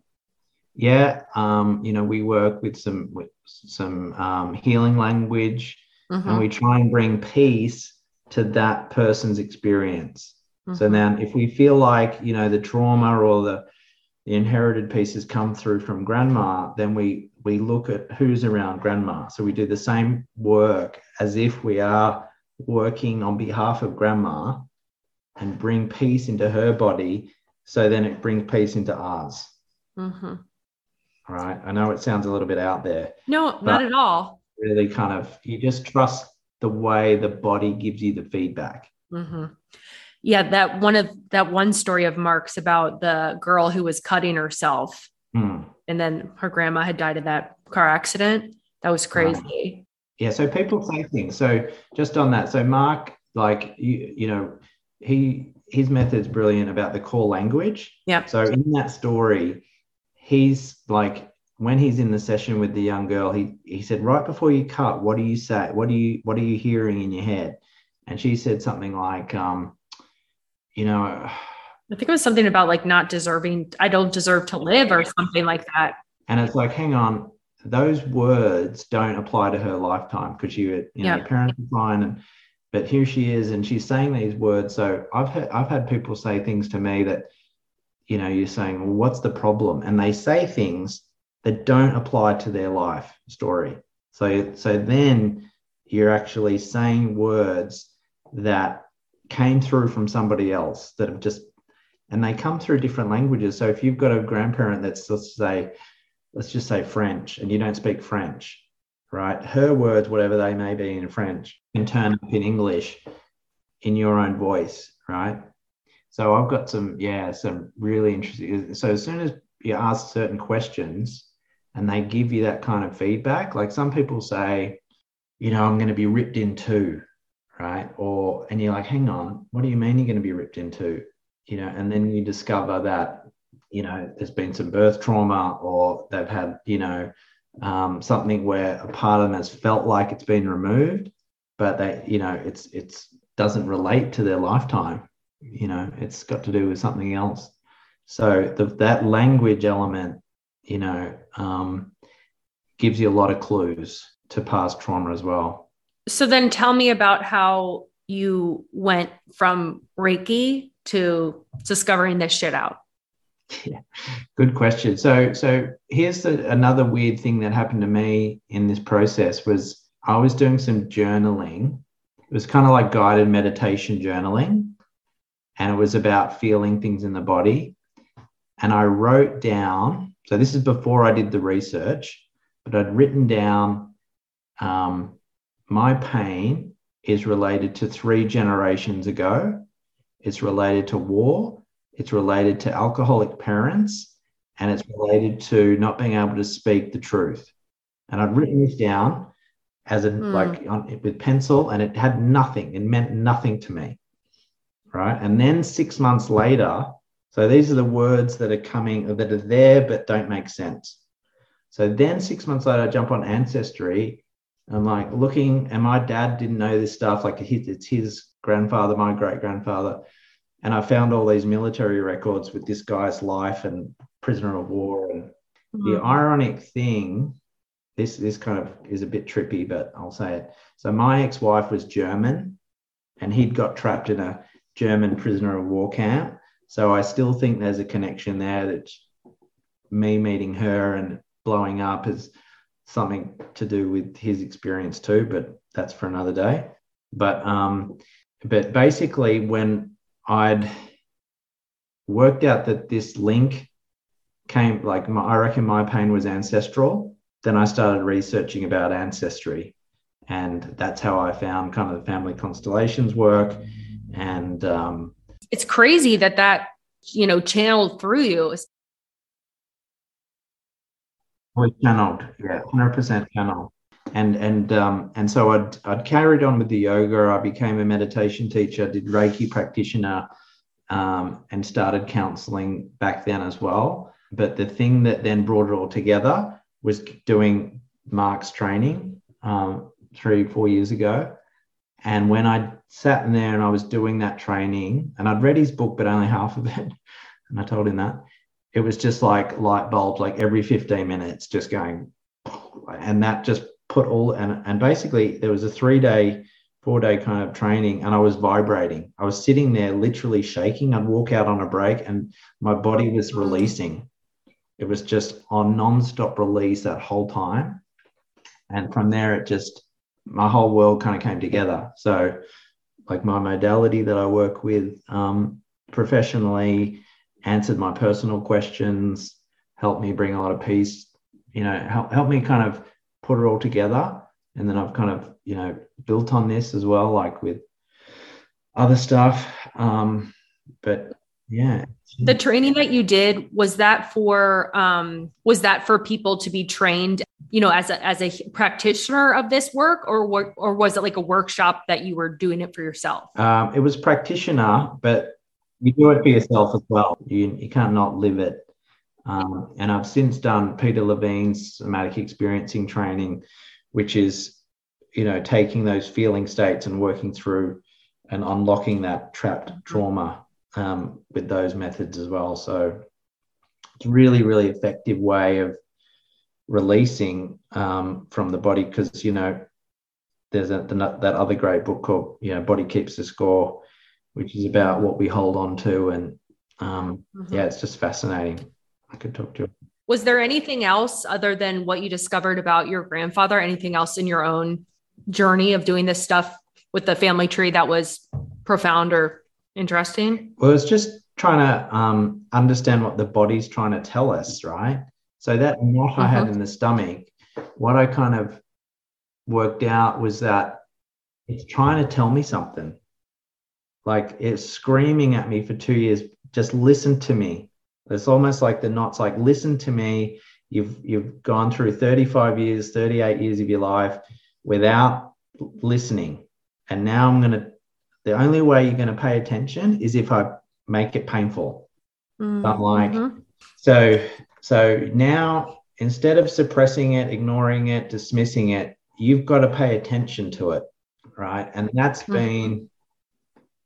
Yeah, um, you know, we work with some with some um, healing language, Mhm. and we try and bring peace to that person's experience. So Mhm. then, if we feel like you know the trauma or the the inherited pieces come through from grandma, then we we look at who's around grandma. So we do the same work as if we are working on behalf of grandma, and bring peace into her body. So then it brings peace into ours. Mhm. Right. I know it sounds a little bit out there. No, not at all. Really, kind of, you just trust the way the body gives you the feedback. hmm Yeah, that one of that one story of Mark's about the girl who was cutting herself, Hmm. and then her grandma had died in that car accident. That was crazy. Yeah. So people say things. So just on that. So Mark, like you, you know, he his method's brilliant about the core language. Yeah. So in that story, he's like when he's in the session with the young girl, he he said, right before you cut, what do you say? What do you what are you hearing in your head? And she said something like, um, you know, I think it was something about like not deserving. I don't deserve to live, or something like that. and it's like, hang on, those words don't apply to her lifetime because she, you know, her parents are fine, and but here she is, and she's saying these words. So I've had I've had people say things to me that, you know, you're saying, well, what's the problem? And they say things that don't apply to their life story. So so then you're actually saying words that came through from somebody else that have just and they come through different languages. So if you've got a grandparent that's let's say, let's just say French, and you don't speak French, right? Her words, whatever they may be in French, can turn up in English in your own voice, right? So I've got some, yeah, some really interesting. So as soon as you ask certain questions and they give you that kind of feedback, like some people say, you know, I'm going to be ripped in two, right? Or, and you're like, hang on, what do you mean you're going to be ripped in two? You know, and then you discover that, you know, there's been some birth trauma or they've had, you know, um, something where a part of them has felt like it's been removed, but they, you know, it's, it's, doesn't relate to their lifetime. You know, it's got to do with something else. So the, that language element, you know, um, gives you a lot of clues to past trauma as well. So then tell me about how you went from Reiki to discovering this shit out. Yeah, good question. So, so here's the, another weird thing that happened to me in this process was I was doing some journaling. It was kind of like guided meditation journaling, and it was about feeling things in the body. And I wrote down. So this is before I did the research, but I'd written down um, my pain is related to three generations ago. It's related to war. It's related to alcoholic parents and it's related to not being able to speak the truth. And I'd written this down as a Hmm. like on, with pencil, and it had nothing. It meant nothing to me, right? And then six months later, so these are the words that are coming that are there but don't make sense. So then six months later, I jump on Ancestry. I'm like looking, and my dad didn't know this stuff. Like it's his grandfather, my great grandfather, and I found all these military records with this guy's life and prisoner of war. And the Mhm. ironic thing, this this kind of is a bit trippy, but I'll say it. So my ex-wife was German, and he'd got trapped in a German prisoner of war camp. So I still think there's a connection there that me meeting her and blowing up is something to do with his experience too, but that's for another day. But um, but basically when I'd worked out that this link came like my, I reckon my pain was ancestral, then I started researching about ancestry. And that's how I found kind of the family constellations work. And um, It's crazy that that, you know, channeled through you. was channeled, yeah, hundred percent channeled. And and um, and so I'd I'd carried on with the yoga. I became a meditation teacher, did Reiki practitioner, um, and started counseling back then as well. But the thing that then brought it all together was doing Mark's training um, three four years ago. And when I sat in there and I was doing that training, and I'd read his book, but only [LAUGHS] half of it, and I told him that it was just like light bulbs, like every 15 minutes, just going, [SNIFFS] and that just put all and and basically there was a three day, four day kind of training, and I was vibrating. I was sitting there, literally shaking. I'd walk out on a break, and my body was mm-hmm. releasing. It was just on non-stop release that whole time, and from there it just my whole world kind of came together. So, like my modality that I work with um, professionally answered my personal questions, helped me bring a lot of peace, you know, help, help me kind of put it all together. And then I've kind of, you know, built on this as well, like with other stuff. Um, but yeah. The training that you did was that for um was that for people to be trained, you know, as a as a practitioner of this work or what or was it like a workshop that you were doing it for yourself? Um, it was practitioner, but you do it for yourself as well. You, you can't not live it. Um, and I've since done Peter Levine's somatic experiencing training, which is, you know, taking those feeling states and working through and unlocking that trapped trauma um, with those methods as well. So it's a really, really effective way of releasing um, from the body because, you know, there's a, that other great book called, you know, Body Keeps the Score, which is about what we hold on to. And um, Mhm. yeah, it's just fascinating. I could talk to you. Was there anything else other than what you discovered about your grandfather? Anything else in your own journey of doing this stuff with the family tree that was profound or interesting? Well, it's just trying to um, understand what the body's trying to tell us, right? So that knot I had Mhm. in the stomach, what I kind of worked out was that it's trying to tell me something. Like it's screaming at me for two years, just listen to me. It's almost like the knot's like, listen to me. You've you've gone through 35 years, 38 years of your life without listening. And now I'm gonna the only way you're gonna pay attention is if I make it painful. I'm like, Mhm. so so now instead of suppressing it, ignoring it, dismissing it, you've got to pay attention to it, right? And that's Mhm. been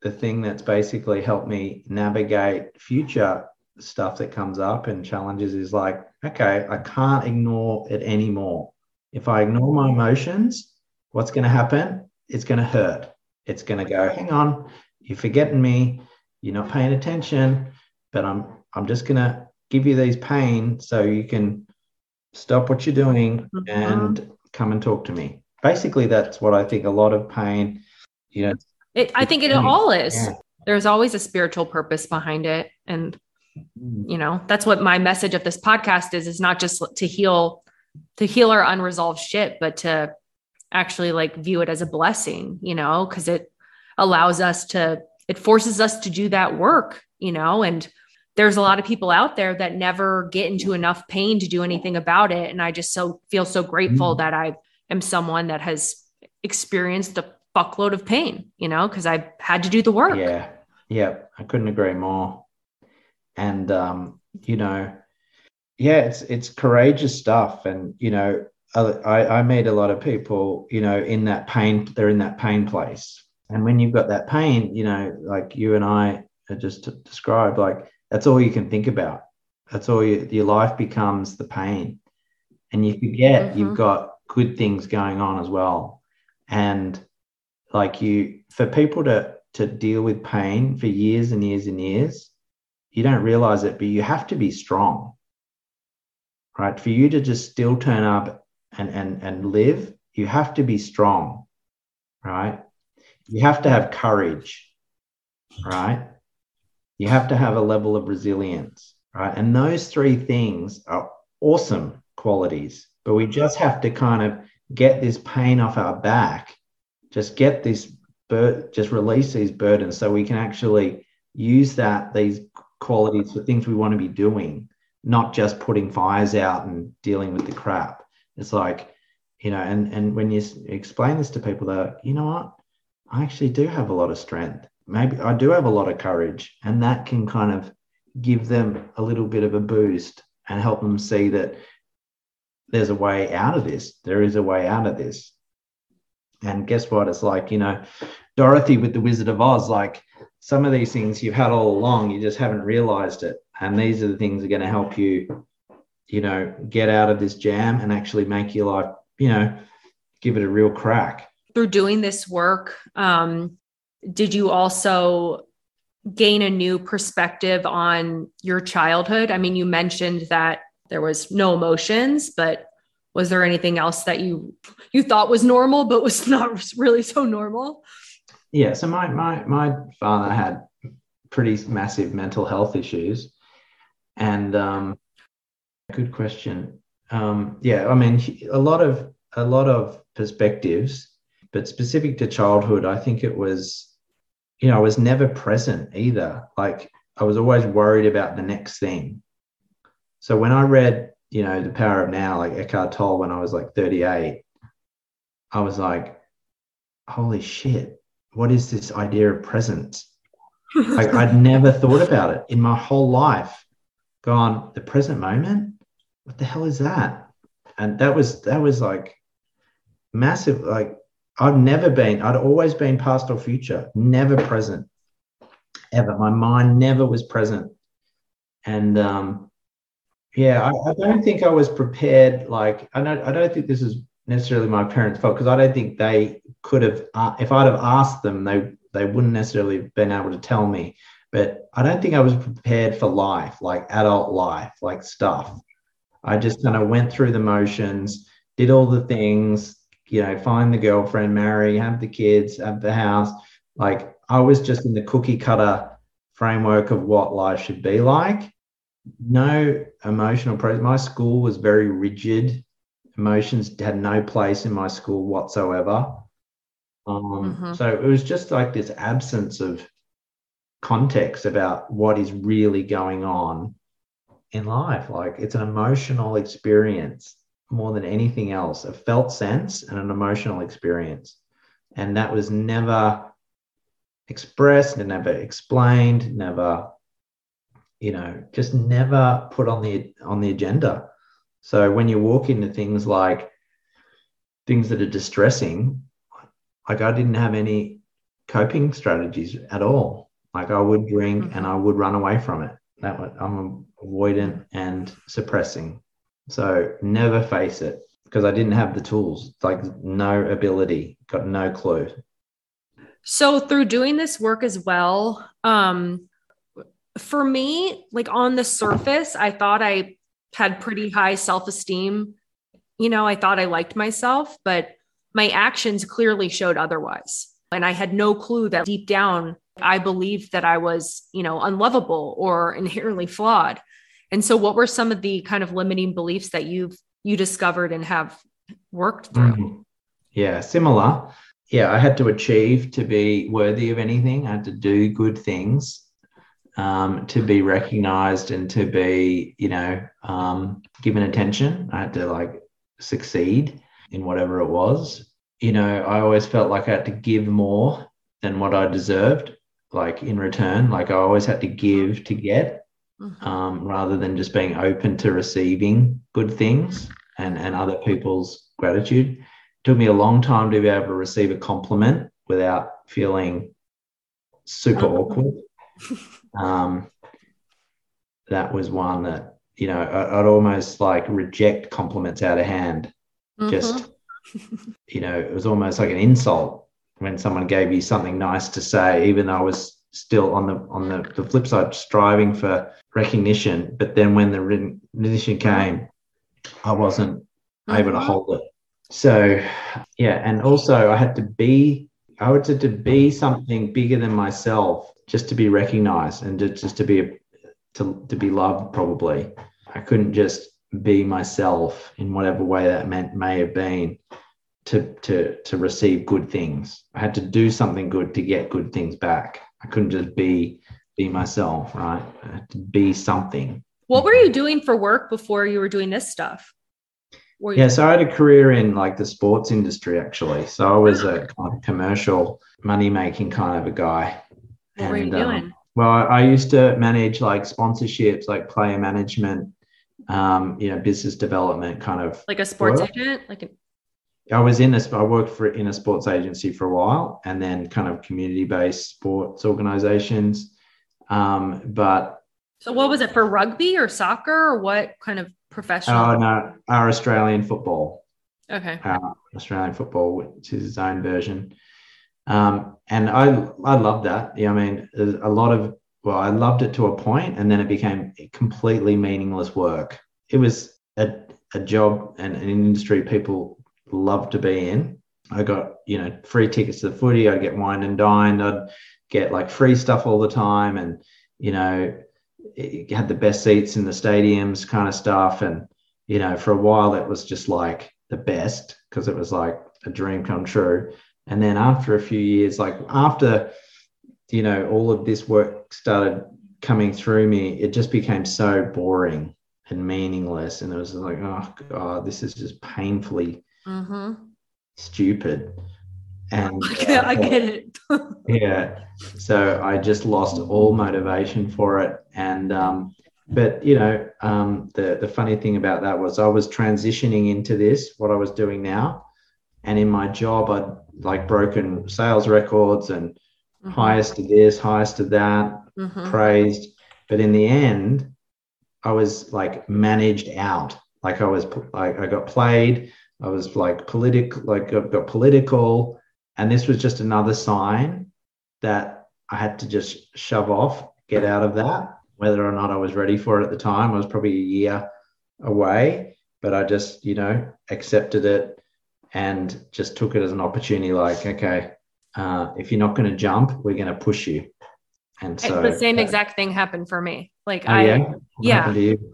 the thing that's basically helped me navigate future stuff that comes up and challenges is like, okay, I can't ignore it anymore. If I ignore my emotions, what's going to happen? It's going to hurt. It's going to go, hang on, you're forgetting me, you're not paying attention, but I'm I'm just going to give you these pain so you can stop what you're doing Mhm. and come and talk to me. Basically, that's what I think a lot of pain, you know, It, I think it all is. Yeah. There's always a spiritual purpose behind it. And, you know, that's what my message of this podcast is, is not just to heal, to heal our unresolved shit, but to actually like view it as a blessing, you know, because it allows us to, it forces us to do that work, you know, and there's a lot of people out there that never get into enough pain to do anything about it. And I just so feel so grateful Mm. that I am someone that has experienced a fuckload of pain, you know, because I had to do the work. Yeah, yeah, I couldn't agree more. And um, you know, yeah, it's it's courageous stuff, and you know, I I meet a lot of people, you know, in that pain, they're in that pain place, and when you've got that pain, you know, like you and I are just described, like that's all you can think about. That's all you, your life becomes the pain, and you forget Mhm. you've got good things going on as well, and like you for people to to deal with pain for years and years and years you don't realize it but you have to be strong. Right? For you to just still turn up and and and live you have to be strong right? You have to have courage right? You have to have a level of resilience right? And those three things are awesome qualities but we just have to kind of get this pain off our back just get this bur- just release these burdens so we can actually use that these qualities for things we want to be doing not just putting fires out and dealing with the crap it's like you know and and when you explain this to people they're like, you know what? I actually do have a lot of strength. Maybe i do have a lot of courage. And that can kind of give them a little bit of a boost and help them see that there's a way out of this. There is a way out of this. And guess what? It's like, you know, Dorothy with the Wizard of Oz, like some of these things you've had all along, you just haven't realized it. And these are the things that are going to help you, you know, get out of this jam and actually make your life, you know, give it a real crack. Through doing this work, um, did you also gain a new perspective on your childhood? I mean, you mentioned that there was no emotions, but was there anything else that you you thought was normal but was [LAUGHS] not really so normal? Yeah. So my my my father had pretty massive mental health issues. And um good question. Um, yeah, I mean a lot of a lot of perspectives, but specific to childhood, I think it was, you know, I was never present either. Like I was always worried about the next thing. So when I read, you know, The Power of Now, like Eckhart Tolle when I was like 38, I was like, holy shit, what is this idea of presence? [LAUGHS] Like I'd never thought about it in my whole life. Gone the present moment. What the hell is that? And that was that was like massive. Like I've never been. I'd always been past or future, never present, ever. My mind never was present. And um, yeah, I, I don't think I was prepared. Like I don't. I don't think this is necessarily my parents' fault because I don't think they could have. Uh, if I'd have asked them, they they wouldn't necessarily have been able to tell me. But I don't think I was prepared for life, like adult life, like stuff. I just kind of went through the motions, did all the things, you know, find the girlfriend, marry, have the kids, have the house. Like I was just in the cookie cutter framework of what life should be like. No emotional process. My school was very rigid. Emotions had no place in my school whatsoever. Um, Mhm. So it was just like this absence of context about what is really going on in life. Like it's an emotional experience more than anything else, a felt sense and an emotional experience. And that was never expressed, never explained, never, you know, just never put on the on the agenda. So when you walk into things like things that are distressing, like I didn't have any coping strategies at all. Like I would drink mm-hmm. and I would run away from it. That was, I'm avoidant and suppressing. So never face it because I didn't have the tools, like no ability, got no clue. So through doing this work as well, um, for me, like on the surface, I thought I had pretty high self-esteem. You know, I thought I liked myself, but my actions clearly showed otherwise. And I had no clue that deep down I believed that I was, you know, unlovable or inherently flawed. And so what were some of the kind of limiting beliefs that you've you discovered and have worked through? Mhm. Yeah, similar. Yeah, I had to achieve to be worthy of anything. I had to do good things. um, to be recognized and to be, you know, um, given attention. I had to like succeed in whatever it was. You know, I always felt like I had to give more than what I deserved, like in return. Like I always had to give to get, Mhm. um, rather than just being open to receiving good things and, and other people's gratitude. It took me a long time to be able to receive a compliment without feeling super Mhm. awkward. [LAUGHS] Um, that was one that, you know, I, I'd almost like reject compliments out of hand. Just, [LAUGHS] you know, it was almost like an insult when someone gave you something nice to say, even though I was still on the on the, the flip side striving for recognition. But then when the recognition came, I wasn't able to Mhm. hold it. So yeah, and also I had to be I had to, to be something bigger than myself just to be recognized and to, just to be to, to be loved probably. I couldn't just be myself in whatever way that meant may have been to to to receive good things. I had to do something good to get good things back. I couldn't just be be myself, right? I had to be something. What were you doing for work before you were doing this stuff? Were Yeah, so I had a career in like the sports industry actually. So I was a kind of commercial money making kind of a guy. what were you And, um, doing? Well, I, used to manage like sponsorships, like player management, um, you know, business development kind of. like a sports work. agent? Like a, I was in this. I worked for in a sports agency for a while, and then kind of community based sports organizations. Um, but so what was it for rugby or soccer or what kind of professional? oh no, our Australian football. okay. uh, Australian football, which is its own version. Um, and I I love that. Yeah, I mean, a lot of well, I loved it to a point, and then it became completely meaningless work. It was a, a job and an industry people love to be in. I got you know free tickets to the footy. I'd get wine and dined. I'd get like free stuff all the time, and you know, it had the best seats in the stadiums, kind of stuff. And you know, for a while, it was just like the best because it was like a dream come true. And then after a few years, like after, you know, all of this work started coming through me, it just became so boring and meaningless. And it was like, oh God, this is just painfully Mm-hmm. stupid. And I get, I get it. [LAUGHS] yeah so i just lost all motivation for it and um but you know um the the funny thing about that was i was transitioning into this what i was doing now and in my job i'd like broken sales records and Mhm. highest to this highest to that Mhm. praised but in the end i was like managed out like i was like i got played i was like political like I got political. And this was just another sign that i had to just shove off get out of that. Whether or not i was ready for it at the time i was probably a year away. But i just you know accepted it and just took it as an opportunity like okay uh, if you're not going to jump we're going to push you and so the same exact thing happened for me. Like Oh, I, yeah? Yeah. you?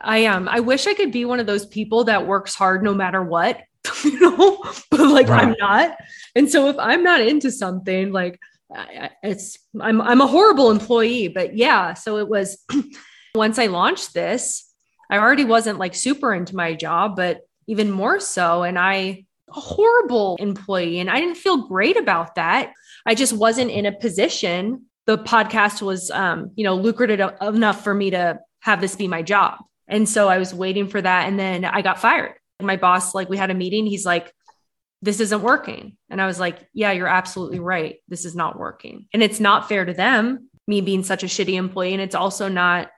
I um, I wish I could be one of those people that works hard no matter what, [LAUGHS] you know, but like I'm not. And so if I'm not into something, like I- it's, I'm, I'm a horrible employee. But yeah, so it was [CLEARS THROAT] once I launched this, I already wasn't like super into my job, but even more so. And I, a horrible employee, and I didn't feel great about that. I just wasn't in a position. The podcast was, um, you know, lucrative enough for me to have this be my job. And so I was waiting for that. And then I got fired. My boss, like, we had a meeting. He's like, this isn't working. And I was like, yeah, you're absolutely right. This is not working. And it's not fair to them, me being such a shitty employee. And it's also not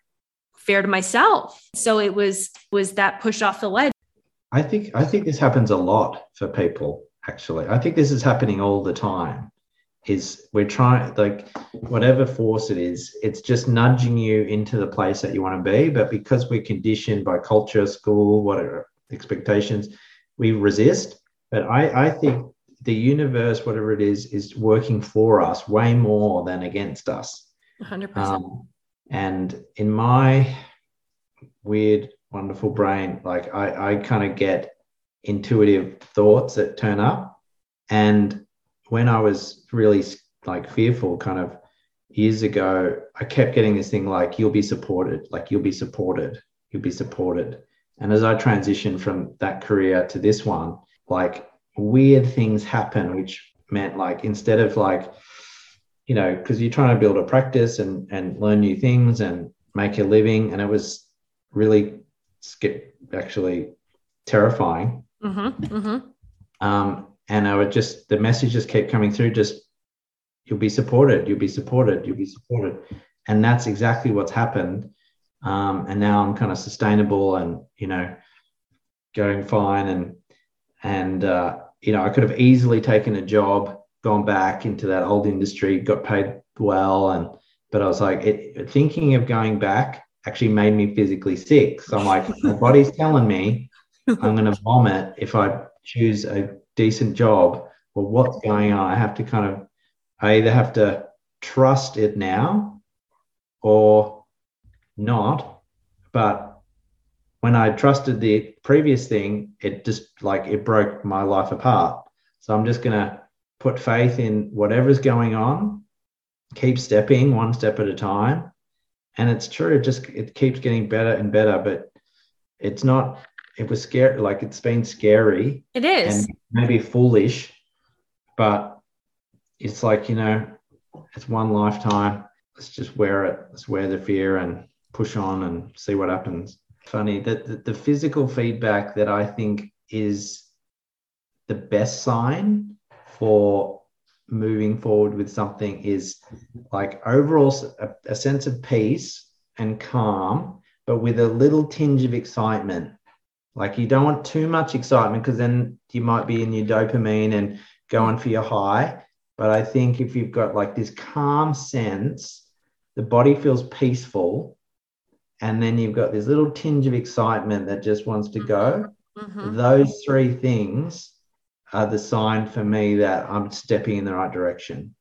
fair to myself. So it was, was that push off the ledge. I think I think this happens a lot for people. Actually, I think this is happening all the time. Is we're trying like whatever force it is, it's just nudging you into the place that you want to be. But because we're conditioned by culture, school, whatever expectations, we resist. But I, I think the universe, whatever it is, is working for us way more than against us. 100%. Um, and in my weird, wonderful brain, like I, I kind of get intuitive thoughts that turn up. And when I was really like fearful, kind of years ago, I kept getting this thing like, you'll be supported, like, you'll be supported, you'll be supported. And as I transitioned from that career to this one, like, weird things happen, which meant like, instead of like, you know, because you're trying to build a practice and, and learn new things and make a living. And it was really actually terrifying. Mm-hmm, mm-hmm. Um, and I would just, the messages kept coming through just you'll be supported, you'll be supported, you'll be supported. And that's exactly what's happened. Um, and now I'm kind of sustainable and, you know, going fine. And, and, uh, you know, I could have easily taken a job, gone back into that old industry, got paid well. And, but I was like, it, thinking of going back actually made me physically sick. So I'm like, my body's telling me I'm going to vomit if I choose a decent job. Well, what's mm-hmm. going on? I have to kind of I either have to trust it now or not. But when I trusted the previous thing, it just like it broke my life apart. So I'm just going to put faith in whatever's going on, keep stepping one step at a time. And it's true, it just it keeps getting better and better, but it's not it was scary like it's been scary. It is. And maybe foolish, but it's like you know it's one lifetime let's just wear it let's wear the fear and push on and see what happens funny that the, the physical feedback that i think is the best sign for moving forward with something is like overall a, a sense of peace and calm but with a little tinge of excitement like you don't want too much excitement because then you might be in your dopamine and going for your high but I think if you've got like this calm sense, the body feels peaceful, and then you've got this little tinge of excitement that just wants to go. Mm-hmm. Those three things are the sign for me that I'm stepping in the right direction.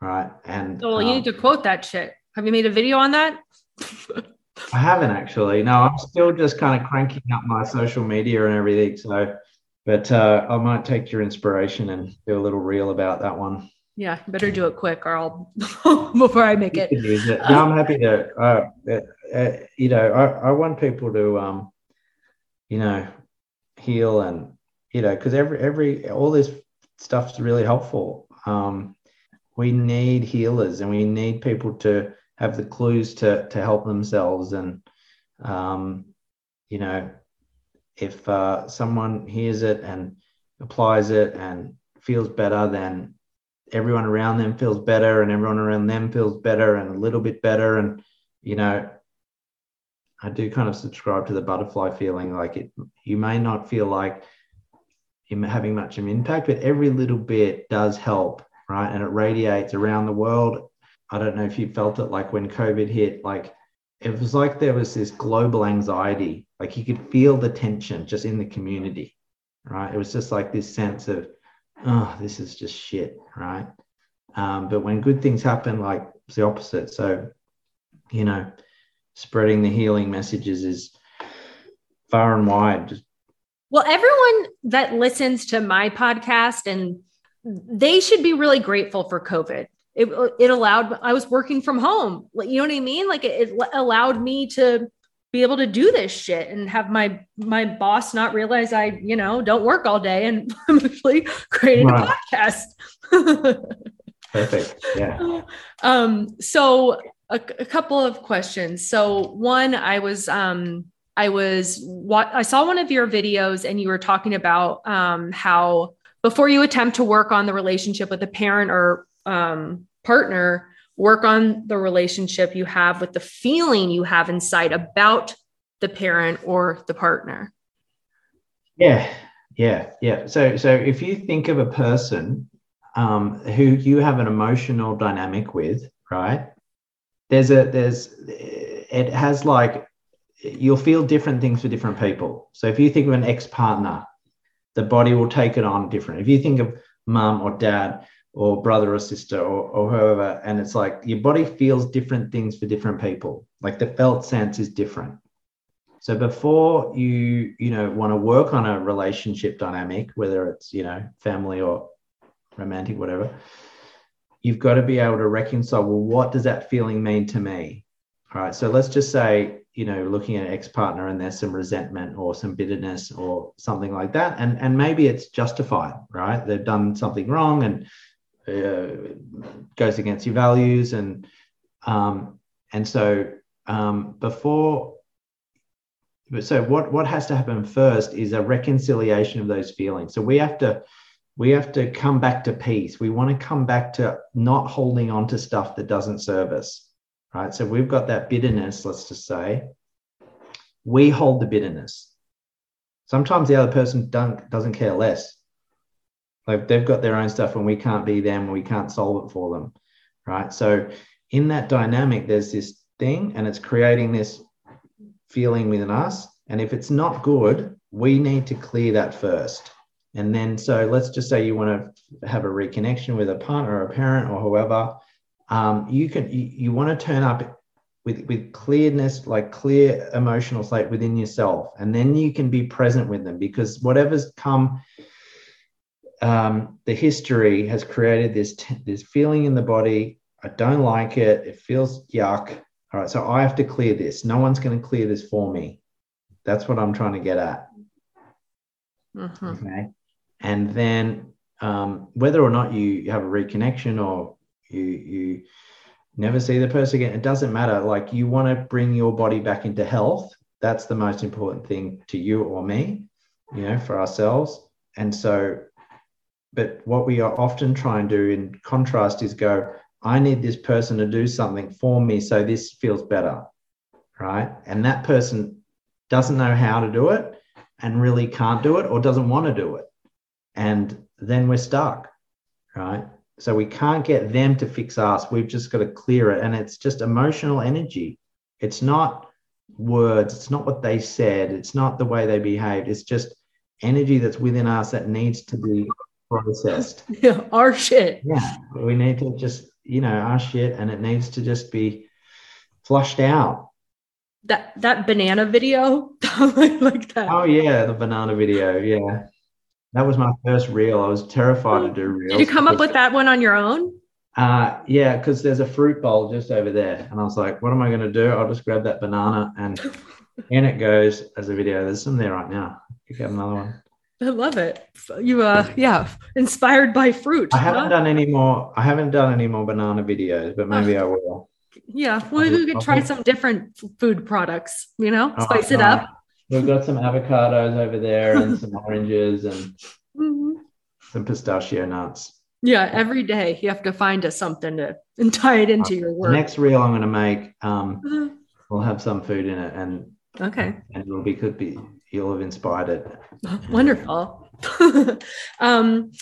Right. And well, you um, need to quote that shit. Have you made a video on that? [LAUGHS] I haven't actually. No, I'm still just kind of cranking up my social media and everything. So but uh, I might take your inspiration and do a little reel about that one. Yeah, better do it quick, or I'll [LAUGHS] before I make it. it. No, I'm happy to. Uh, uh, uh, you know, I, I want people to, um, you know, heal and you know, because every every all this stuff's really helpful. Um, we need healers, and we need people to have the clues to to help themselves, and um, you know, if uh, someone hears it and applies it and feels better, then everyone around them feels better and everyone around them feels better and a little bit better. And, you know, I do kind of subscribe to the butterfly feeling like it, you may not feel like having much of an impact, but every little bit does help, right? And it radiates around the world. I don't know if you felt it like when COVID hit, like it was like there was this global anxiety like you could feel the tension just in the community right? It was just like this sense of oh this is just shit right? Um, but when good things happen like it's the opposite. So you know spreading the healing messages is far and wide. Just well everyone that listens to my podcast and they should be really grateful for covid it, it allowed i was working from home. You know what i mean? Like it, it allowed me to be able to do this shit and have my my boss not realize i you know don't work all day and [LAUGHS] i'm actually creating wow. a podcast. [LAUGHS] Perfect. Yeah. Um so a, a couple of questions. So one i was um I was what I saw one of your videos and you were talking about um, how before you attempt to work on the relationship with a parent or um, partner, work on the relationship you have with the feeling you have inside about the parent or the partner. Yeah, yeah, yeah. So, so if you think of a person um, who you have an emotional dynamic with, right? There's a there's it has like you'll feel different things for different people. So if you think of an ex partner, the body will take it on different. If you think of mum or dad, or brother or sister or, or whoever. And it's like your body feels different things for different people. Like the felt sense is different. So before you you know want to work on a relationship dynamic whether it's you know family or romantic whatever you've got to be able to reconcile well what does that feeling mean to me? All right so let's just say you know looking at an ex-partner and there's some resentment or some bitterness or something like that. And and maybe it's justified right? They've done something wrong and uh, goes against your values and um and so um before so what what has to happen first is a reconciliation of those feelings. So we have to we have to come back to peace. We want to come back to not holding on to stuff that doesn't serve us right? So we've got that bitterness let's just say. We hold the bitterness. Sometimes the other person don't, doesn't care less like they've got their own stuff and we can't be them and we can't solve it for them right so in that dynamic there's this thing and it's creating this feeling within us. And if it's not good, we need to clear that first. And then, so let's just say you want to have a reconnection with a partner or a parent or whoever. Um, you can you, you want to turn up with with clearness, like clear emotional state within yourself, and then you can be present with them because whatever's come, um, the history has created this t- this feeling in the body. I don't like it. It feels yuck. All right, so I have to clear this. No one's going to clear this for me. That's what I'm trying to get at. Mhm. Okay. And then um, whether or not you have a reconnection or you you never see the person again, it doesn't matter. Like you want to bring your body back into health. That's the most important thing to you or me, you know, for ourselves. And so, but what we are often trying to do in contrast is go, I need this person to do something for me so this feels better. Right. And that person doesn't know how to do it and really can't do it or doesn't want to do it. And then we're stuck. Right. So we can't get them to fix us. We've just got to clear it. And it's just emotional energy. It's not words. It's not what they said. It's not the way they behaved. It's just energy that's within us that needs to be processed. [LAUGHS] Yeah, our shit. Yeah. We need to just, you know, our shit and it needs to just be flushed out. That that banana video, [LAUGHS] like that. Oh yeah, the banana video. Yeah. That was my first reel. I was terrified to do reels. Did you come up with that one on your own? Uh, yeah, because there's a fruit bowl just over there. And I was like, what am I going to do? I'll just grab that banana and [LAUGHS] and it goes as a video. There's some there right now. You get another one. I love it. You uh yeah, inspired by fruit. I haven't huh? done any more. I haven't done any more banana videos, but maybe I will. Yeah, well, we could try some different food products, you know, spice it Uh, up. We've got some avocados over there and some [LAUGHS] oranges and Mhm. some pistachio nuts. Yeah, every day you have to find us something to and tie it into your The work. next reel I'm going to make um, Uh, will have some food in it, and Okay, and it'll be could be you'll have inspired it. [LAUGHS] wonderful. [LAUGHS] um,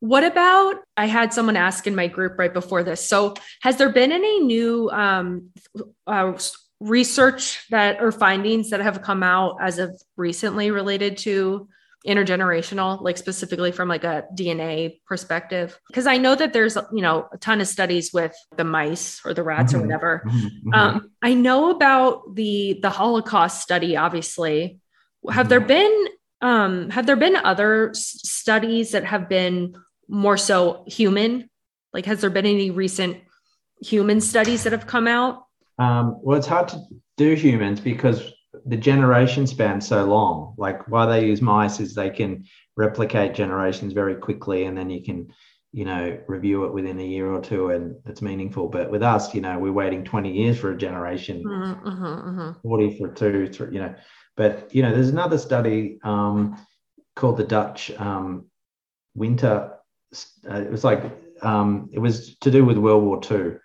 what about? I had someone ask in my group right before this. So, has there been any new um, uh, research that or findings that have come out as of recently related to intergenerational like specifically from like a dna perspective because i know that there's you know a ton of studies with the mice or the rats or Mhm. whatever Mhm, mhm. um, i know about the the holocaust study obviously have there been um have there been other s- studies that have been more so human like has there been any recent human studies that have come out Um, well, it's hard to do humans because the generation span's so long. Like why they use mice is they can replicate generations very quickly, and then you can, you know, review it within a year or two, and it's meaningful. But with us, you know, we're waiting twenty years for a generation, Mhm, mhm, mhm. forty for two, three, you know. But you know, there's another study um, called the Dutch um, Winter. Uh, it was like um, it was to do with World War Two.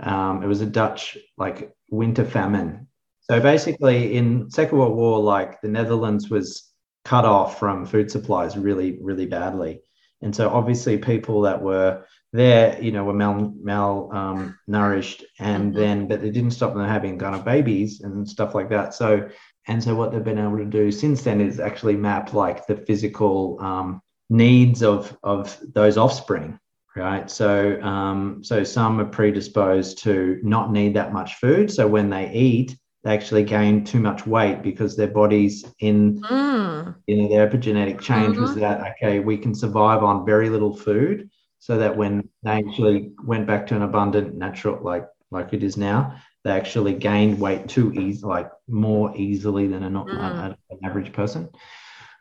Um, it was a Dutch like winter famine. So basically, in Second World War, like the Netherlands was cut off from food supplies really, really badly, and so obviously people that were there, you know, were mal, mal um, nourished, and Mhm. then but they didn't stop them having kind of babies and stuff like that. So and so what they've been able to do since then is actually map like the physical um, needs of of those offspring right so um, so some are predisposed to not need that much food so when they eat they actually gain too much weight because their bodies in Mm. you know their epigenetic change was Mhm. that okay we can survive on very little food so that when they actually went back to an abundant natural like like it is now, they actually gained weight too easy, like more easily than a not Mm. an, average person.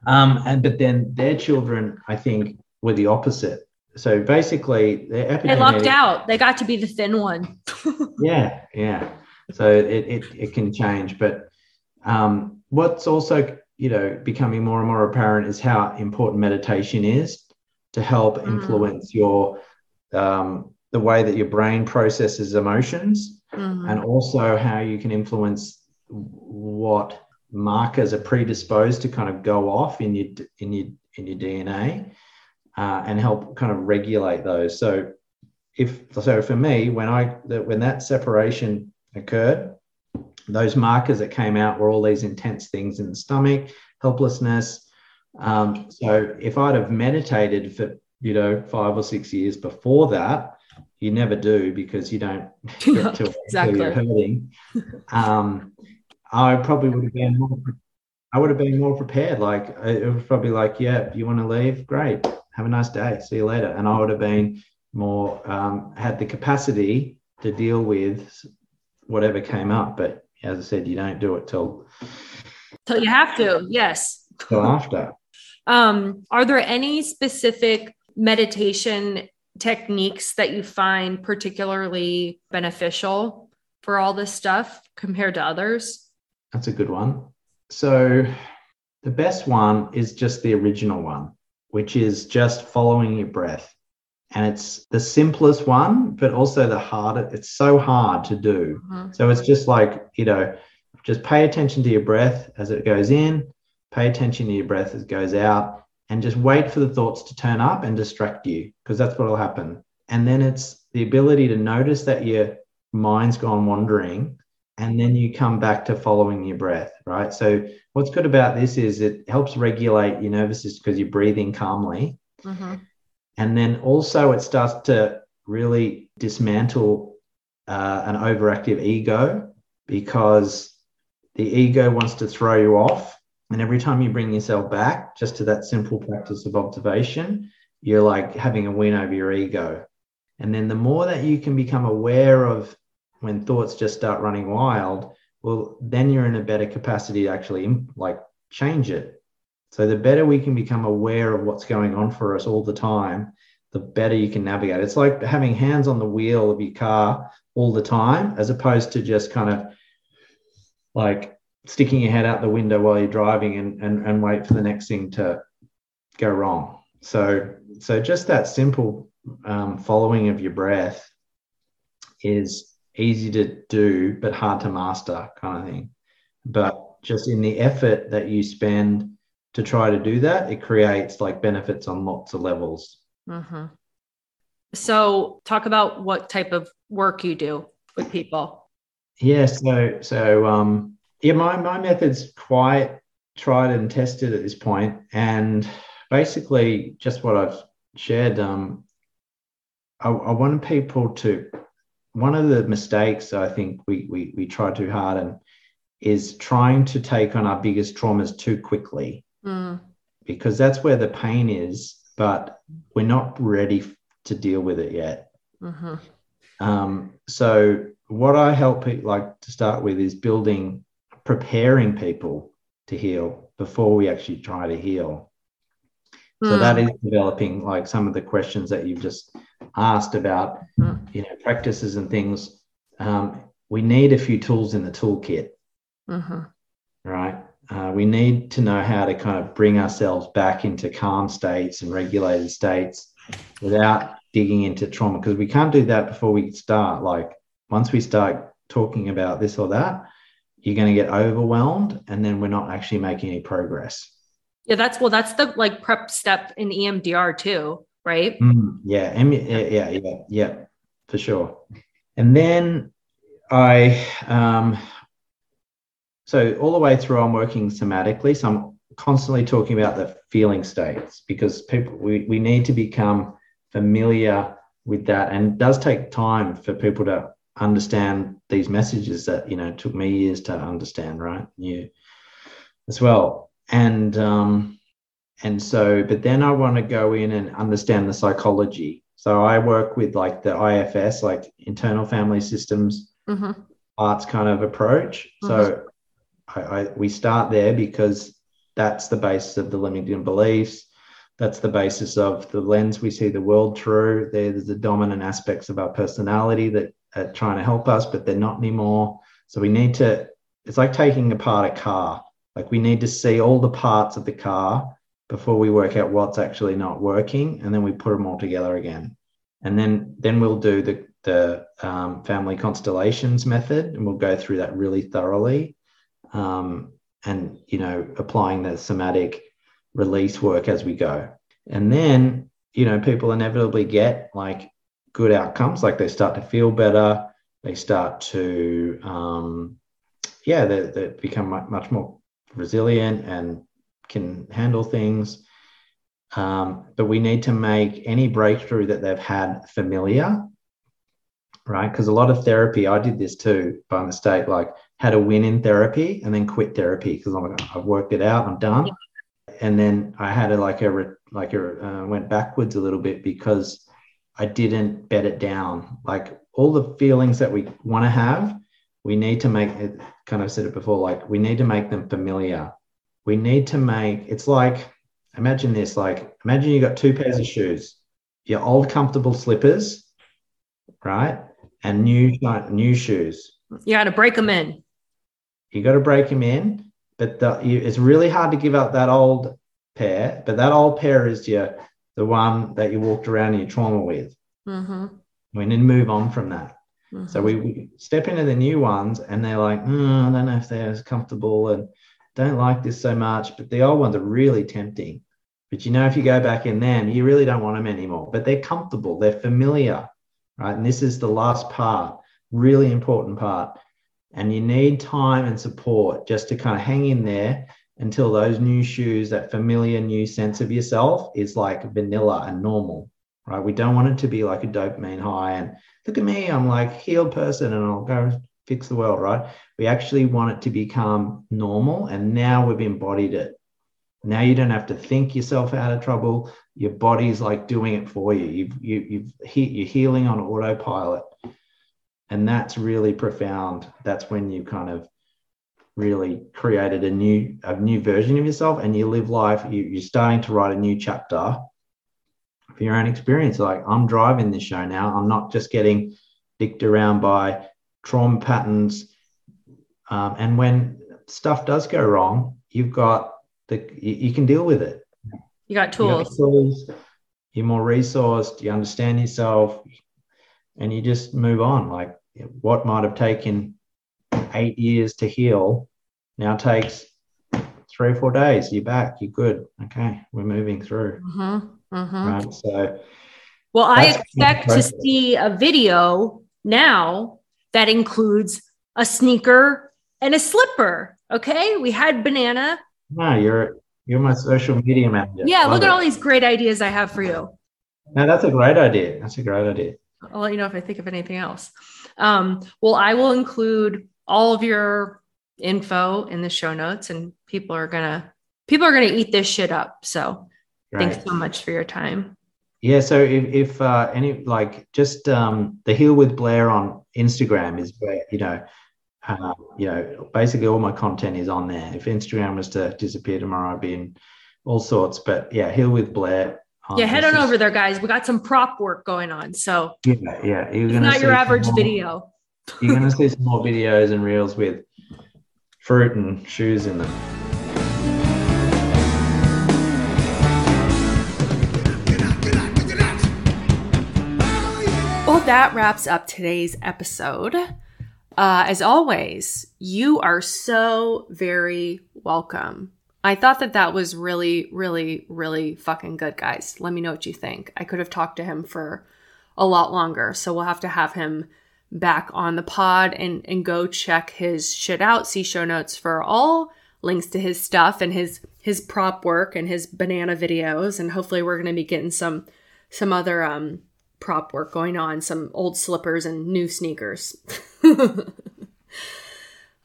Um, and but then their children, I think, were the opposite. So basically, They lucked epigenetic- out. They got to be the thin one. [LAUGHS] yeah yeah so it, it, it can change but um, what's also you know becoming more and more apparent is how important meditation is to help Mm. influence your um, the way that your brain processes emotions Mhm. and also how you can influence what markers are predisposed to kind of go off in your in your in your DNA uh, and help kind of regulate those. So if so for me when I that when that separation occurred, those markers that came out were all these intense things in the stomach, helplessness. Um, so if I'd have meditated for you know five or six years before that, you never do because you don't [LAUGHS] [LAUGHS] get to Exactly. until you're hurting. Um, I probably would have been more. I would have been more prepared. Like it was probably like, yeah, you want to leave? Great. Have a nice day. See you later. And I would have been more um, had the capacity to deal with whatever came up. But as I said, you don't do it till till you have to, yes. till after. Um, are there any specific meditation techniques that you find particularly beneficial for all this stuff compared to others? That's a good one. So the best one is just the original one, which is just following your breath. And it's the simplest one, but also the hardest. It's so hard to do. Mhm. So it's just like, you know, just pay attention to your breath as it goes in, pay attention to your breath as it goes out, and just wait for the thoughts to turn up and distract you, because that's what will happen. And then it's the ability to notice that your mind's gone wandering, and then you come back to following your breath, right? So what's good about this is it helps regulate your nervous system because you're breathing calmly. Mhm. And then also it starts to really dismantle uh, an overactive ego because the ego wants to throw you off. And every time you bring yourself back just to that simple practice of observation, you're like having a win over your ego. And then the more that you can become aware of when thoughts just start running wild, well, then you're in a better capacity to actually like change it. So the better we can become aware of what's going on for us all the time, the better you can navigate. It's like having hands on the wheel of your car all the time, as opposed to just kind of like sticking your head out the window while you're driving and, and, and wait for the next thing to go wrong. So, so just that simple um, following of your breath is easy to do, but hard to master kind of thing. But just in the effort that you spend to try to do that, it creates like benefits on lots of levels. Mhm. So, talk about what type of work you do with people. Yeah, so so um yeah, my my method's quite tried and tested at this point, and basically just what I've shared. Um, I, I want people to. One of the mistakes I think we we we try too hard and is trying to take on our biggest traumas too quickly Mm. because that's where the pain is, but we're not ready to deal with it yet. Mhm. Um, so what I help people like to start with is building, preparing people to heal before we actually try to heal. So Mm. that is developing like some of the questions that you've just asked about, Mm. you know, practices and things. Um, we need a few tools in the toolkit, Mhm. right? Uh, we need to know how to kind of bring ourselves back into calm states and regulated states without digging into trauma because we can't do that before we start. Like once we start talking about this or that, you're going to get overwhelmed and then we're not actually making any progress. Yeah, that's well, that's the like prep step in EMDR too, right? Mm, yeah, yeah, yeah, yeah, yeah, for sure. And then I, um, so all the way through, I'm working somatically. So I'm constantly talking about the feeling states because people, we, we need to become familiar with that. And it does take time for people to understand these messages that, you know, took me years to understand, right? You as well. And, um, and so, but then I want to go in and understand the psychology. So I work with like the IFS, like internal family systems hmm arts kind of approach. So I, I we start there because that's the basis of the limiting beliefs. That's the basis of the lens we see the world through. There's the dominant aspects of our personality that are trying to help us, but they're not anymore. So we need to, it's like taking apart a car. Like we need to see all the parts of the car before we work out what's actually not working. And then we put them all together again. And then then we'll do the the um, family constellations method, and we'll go through that really thoroughly, um, and you know applying the somatic release work as we go. And then you know people inevitably get like good outcomes, like they start to feel better, they start to um, yeah, they, they become much more resilient and can handle things. Um, but we need to make any breakthrough that they've had familiar, right? Because a lot of therapy, I did this too by mistake, like had a win in therapy and then quit therapy because I'm like, I've worked it out, I'm done. And then I had a like a like a uh, went backwards a little bit because I didn't bed it down. Like all the feelings that we want to have, we need to make it. Kind of said it before, like we need to make them familiar. We need to make it's like imagine this like imagine you got two pairs of shoes your old comfortable slippers right and new new shoes You got to break them in. you got to break them in but the, you, it's really hard to give up that old pair but that old pair is your the one that you walked around in your trauma with. Mm-hmm. we need to move on from that. So we, we step into the new ones and they're like "Mm, i don't know if they're as comfortable and don't like this so much but the old ones are really tempting. But you know if you go back in them you really don't want them anymore but they're comfortable they're familiar right? And this is the last part really important part. And you need time and support just to kind of hang in there until those new shoes that familiar new sense of yourself is like vanilla and normal right? We don't want it to be like a dopamine high and look at me i'm like healed person and i'll go fix the world right? We actually want it to become normal and now we've embodied it. Now you don't have to think yourself out of trouble. Your body's like doing it for you. You've you, you've you're healing on autopilot. And that's really profound. That's when you kind of really created a new a new version of yourself and you live life you, you're starting to write a new chapter for your own experience like i'm driving this show now i'm not just getting dicked around by trauma patterns um, and when stuff does go wrong you've got the you, you can deal with it You got you tools. tools, you're more resourced, you understand yourself, and you just move on. Like what might have taken eight years to heal now takes three or four days. You're back, you're good. Okay, we're moving through. Mm-hmm. Mm-hmm. Right. So Well, I expect to see a video now that includes a sneaker and a slipper. Okay. We had banana. no, you're you're my social media manager. Yeah. Love look at it. all these great ideas I have for you. No, that's a great idea. That's a great idea. I'll let you know if I think of anything else. Um, well, I will include all of your info in the show notes, and people are gonna people are gonna eat this shit up. So Great. thanks so much for your time. Yeah, so if, if uh, any like just um, the Heal with Blair on Instagram is where you know, uh, you know, basically all my content is on there. If Instagram was to disappear tomorrow, I'd be in all sorts. But yeah, Heal with Blair. on Yeah, head on Insta- over there, guys. We got some prop work going on, so Yeah, yeah. You're it's gonna not your average video. You're gonna see some more videos and reels with fruit and shoes in them. Well, that wraps up today's episode. Uh, as always, you are so very welcome. I thought that that was really, really, really fucking good, guys. Let me know what you think. I could have talked to him for a lot longer, so we'll have to have him back on the pod and and go check his shit out. See show notes for all links to his stuff and his his prop work and his banana videos, and hopefully we're gonna be getting some some other um prop work going on, some old slippers and new sneakers. [LAUGHS]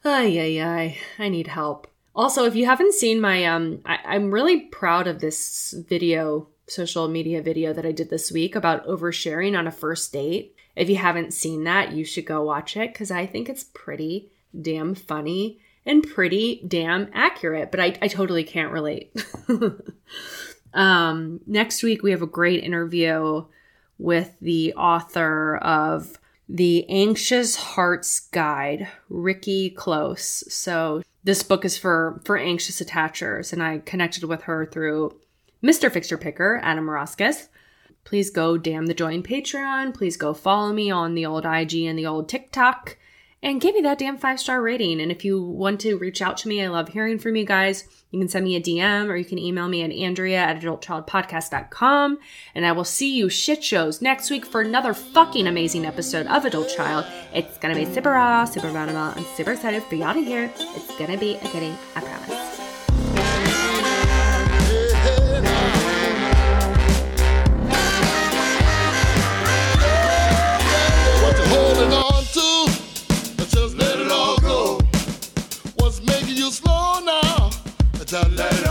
Ay, ay, ay. I need help. Also, if you haven't seen my, um, I, I'm really proud of this video social media video that I did this week about oversharing on a first date. If you haven't seen that, you should go watch it because I think it's pretty damn funny and pretty damn accurate, but I, I totally can't relate. [LAUGHS] um, next week, we have a great interview with the author of The Anxious Heart's Guide, Ricky Close. So this book is for for anxious attachers, and I connected with her through Mr. Fixture Picker, Adam Moraskis. Please go damn the join Patreon. Please go follow me on the old IG and the old TikTok and give me that damn five star rating. And if you want to reach out to me, I love hearing from you guys. You can send me a DM or you can email me at Andrea at adultchildpodcast.com. And I will see you shit shows next week for another fucking amazing episode of Adult Child. It's gonna be super raw, super random, and super excited for y'all to hear. It's gonna be a kidding, I promise. tell her